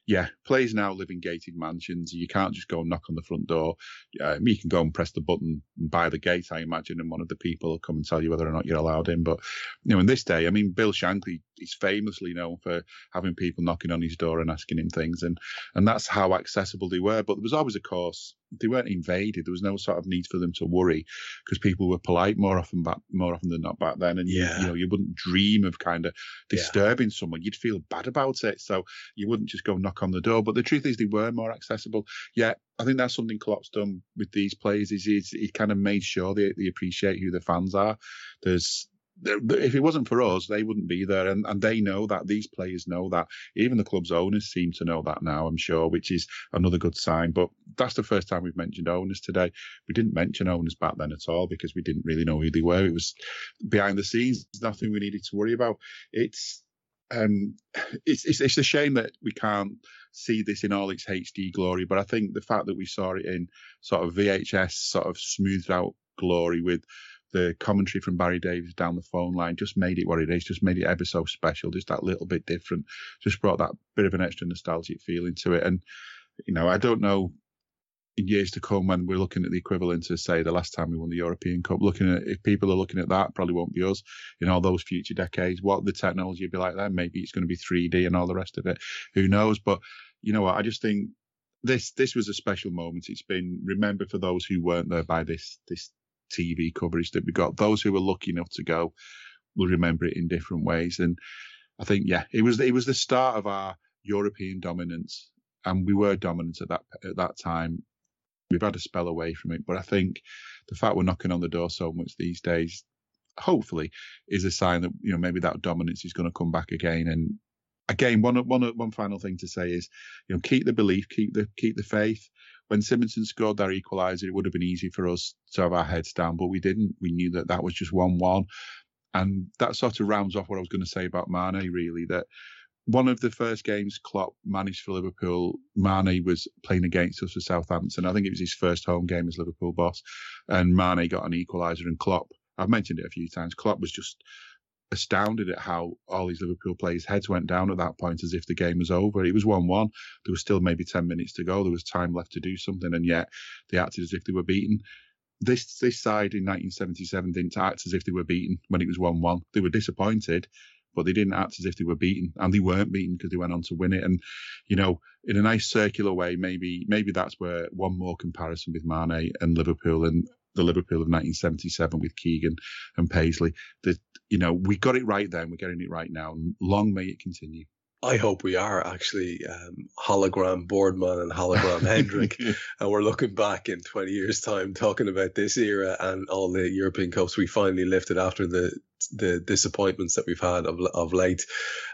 yeah, players now live in gated mansions. You can't just go and knock on the front door. Um, you can go and press the button by the gate, I imagine, and one of the people will come and tell you whether or not you're allowed in. But you know, in this day, I mean, Bill Shankly is famously known for having people knocking on his door and asking him things, and and that's how accessible they were. But there was always a course. They weren't invaded. There was no sort of need for them to worry because people were polite more often back more often than not back then. And you- Yeah. you, know, you wouldn't dream of kind of Yeah. disturbing someone. You'd feel bad about it. So you wouldn't just go knock on the door. But the truth is, they were more accessible. Yeah, I think that's something Klopp's done with these players. Is he's, he kind of made sure they, they appreciate who the fans are. There's there- there- if it wasn't for us, they wouldn't be there, and, and they know that. These players know that. Even the club's owners seem to know that now. I'm sure, which is another good sign. But that's the first time we've mentioned owners today. We didn't mention owners back then at all because we didn't really know who they were. It was behind the scenes. Nothing we needed to worry about. It's um, it's, it's it's a shame that we can't see this in all its HD glory. But I think the fact that we saw it in sort of VHS, sort of smoothed out glory with the commentary from Barry Davies down the phone line just made it what it is, just made it ever so special, just that little bit different, just brought that bit of an extra nostalgic feeling to it. And, you know, I don't know in years to come when we're looking at the equivalent to say the last time we won the European Cup. Looking at if people are looking at that, probably won't be us in all those future decades. What the technology will be like then? Maybe it's going to be 3D and all the rest of it. Who knows? But you know what? I just think this this was a special moment. It's been remembered for those who weren't there by this this TV coverage that we got. Those who were lucky enough to go will remember it in different ways. And I think yeah, it was it was the start of our European dominance, and we were dominant at that at that time. We've had a spell away from it, but I think the fact we're knocking on the door so much these days, hopefully, is a sign that you know maybe that dominance is going to come back again. And again, one one one final thing to say is, you know, keep the belief, keep the keep the faith. When Simonsen scored that equaliser, it would have been easy for us to have our heads down, but we didn't. We knew that that was just one-one, and that sort of rounds off what I was going to say about Mane. Really, that one of the first games Klopp managed for Liverpool, Mane was playing against us for Southampton. I think it was his first home game as Liverpool boss, and Mane got an equaliser. And Klopp, I've mentioned it a few times, Klopp was just astounded at how all these Liverpool players' heads went down at that point as if the game was over. It was 1 1. There was still maybe 10 minutes to go. There was time left to do something, and yet they acted as if they were beaten. This this side in 1977 didn't act as if they were beaten when it was 1 1. They were disappointed, but they didn't act as if they were beaten, and they weren't beaten because they went on to win it. And you know, in a nice circular way, maybe maybe that's where one more comparison with Mane and Liverpool and the Liverpool of 1977 with Keegan and Paisley. That you know we got it right then, we're getting it right now, long may it continue. I hope we are actually um, hologram Boardman and hologram Hendrick, and we're looking back in 20 years' time talking about this era and all the European Cups we finally lifted after the the disappointments that we've had of, of late.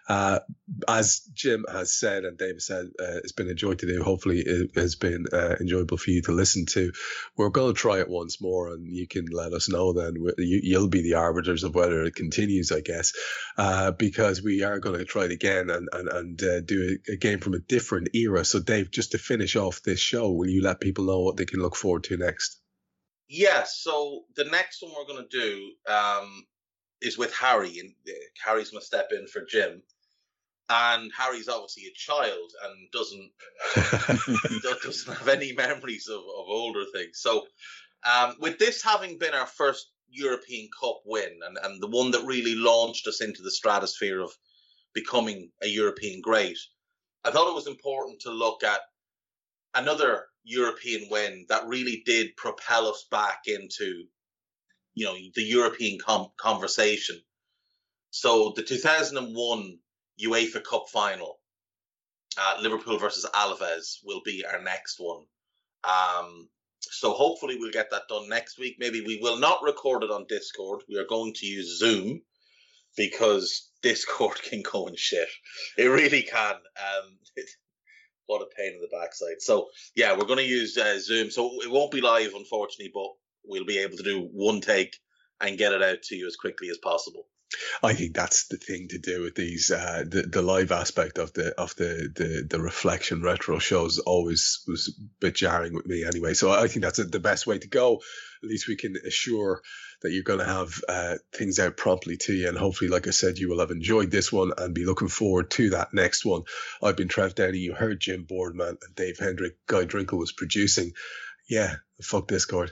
Uh, as Jim has said and David said, uh, it's been a joy to do. Hopefully, it has been uh, enjoyable for you to listen to. We're going to try it once more, and you can let us know. Then you, will be the arbiters of whether it continues, I guess, uh, because we are going to try it again and and and uh, do a, a game from a different era. So, Dave, just to finish off this show, will you let people know what they can look forward to next? Yes. So the next one we're going to do um, is with Harry, and uh, Harry's going to step in for Jim. And Harry's obviously a child and doesn't doesn't have any memories of, of older things. So, um, with this having been our first European Cup win and, and the one that really launched us into the stratosphere of becoming a European great, I thought it was important to look at another European win that really did propel us back into you know the European com- conversation. So the 2001 UEFA Cup final, uh, Liverpool versus Alaves, will be our next one. Um, so hopefully we'll get that done next week. Maybe we will not record it on Discord. We are going to use Zoom because Discord can go and shit. It really can. Um, what a pain in the backside. So yeah, we're going to use uh, Zoom. So it won't be live, unfortunately, but we'll be able to do one take and get it out to you as quickly as possible. I think that's the thing to do with these uh, the the live aspect of the of the the, the reflection retro shows always was a bit jarring with me anyway. So I think that's the best way to go. At least we can assure that you're going to have uh, things out promptly to you, and hopefully, like I said, you will have enjoyed this one and be looking forward to that next one. I've been Trev Downey. You heard Jim Boardman and Dave Hendrick. Guy Drinkle was producing. Yeah, fuck Discord.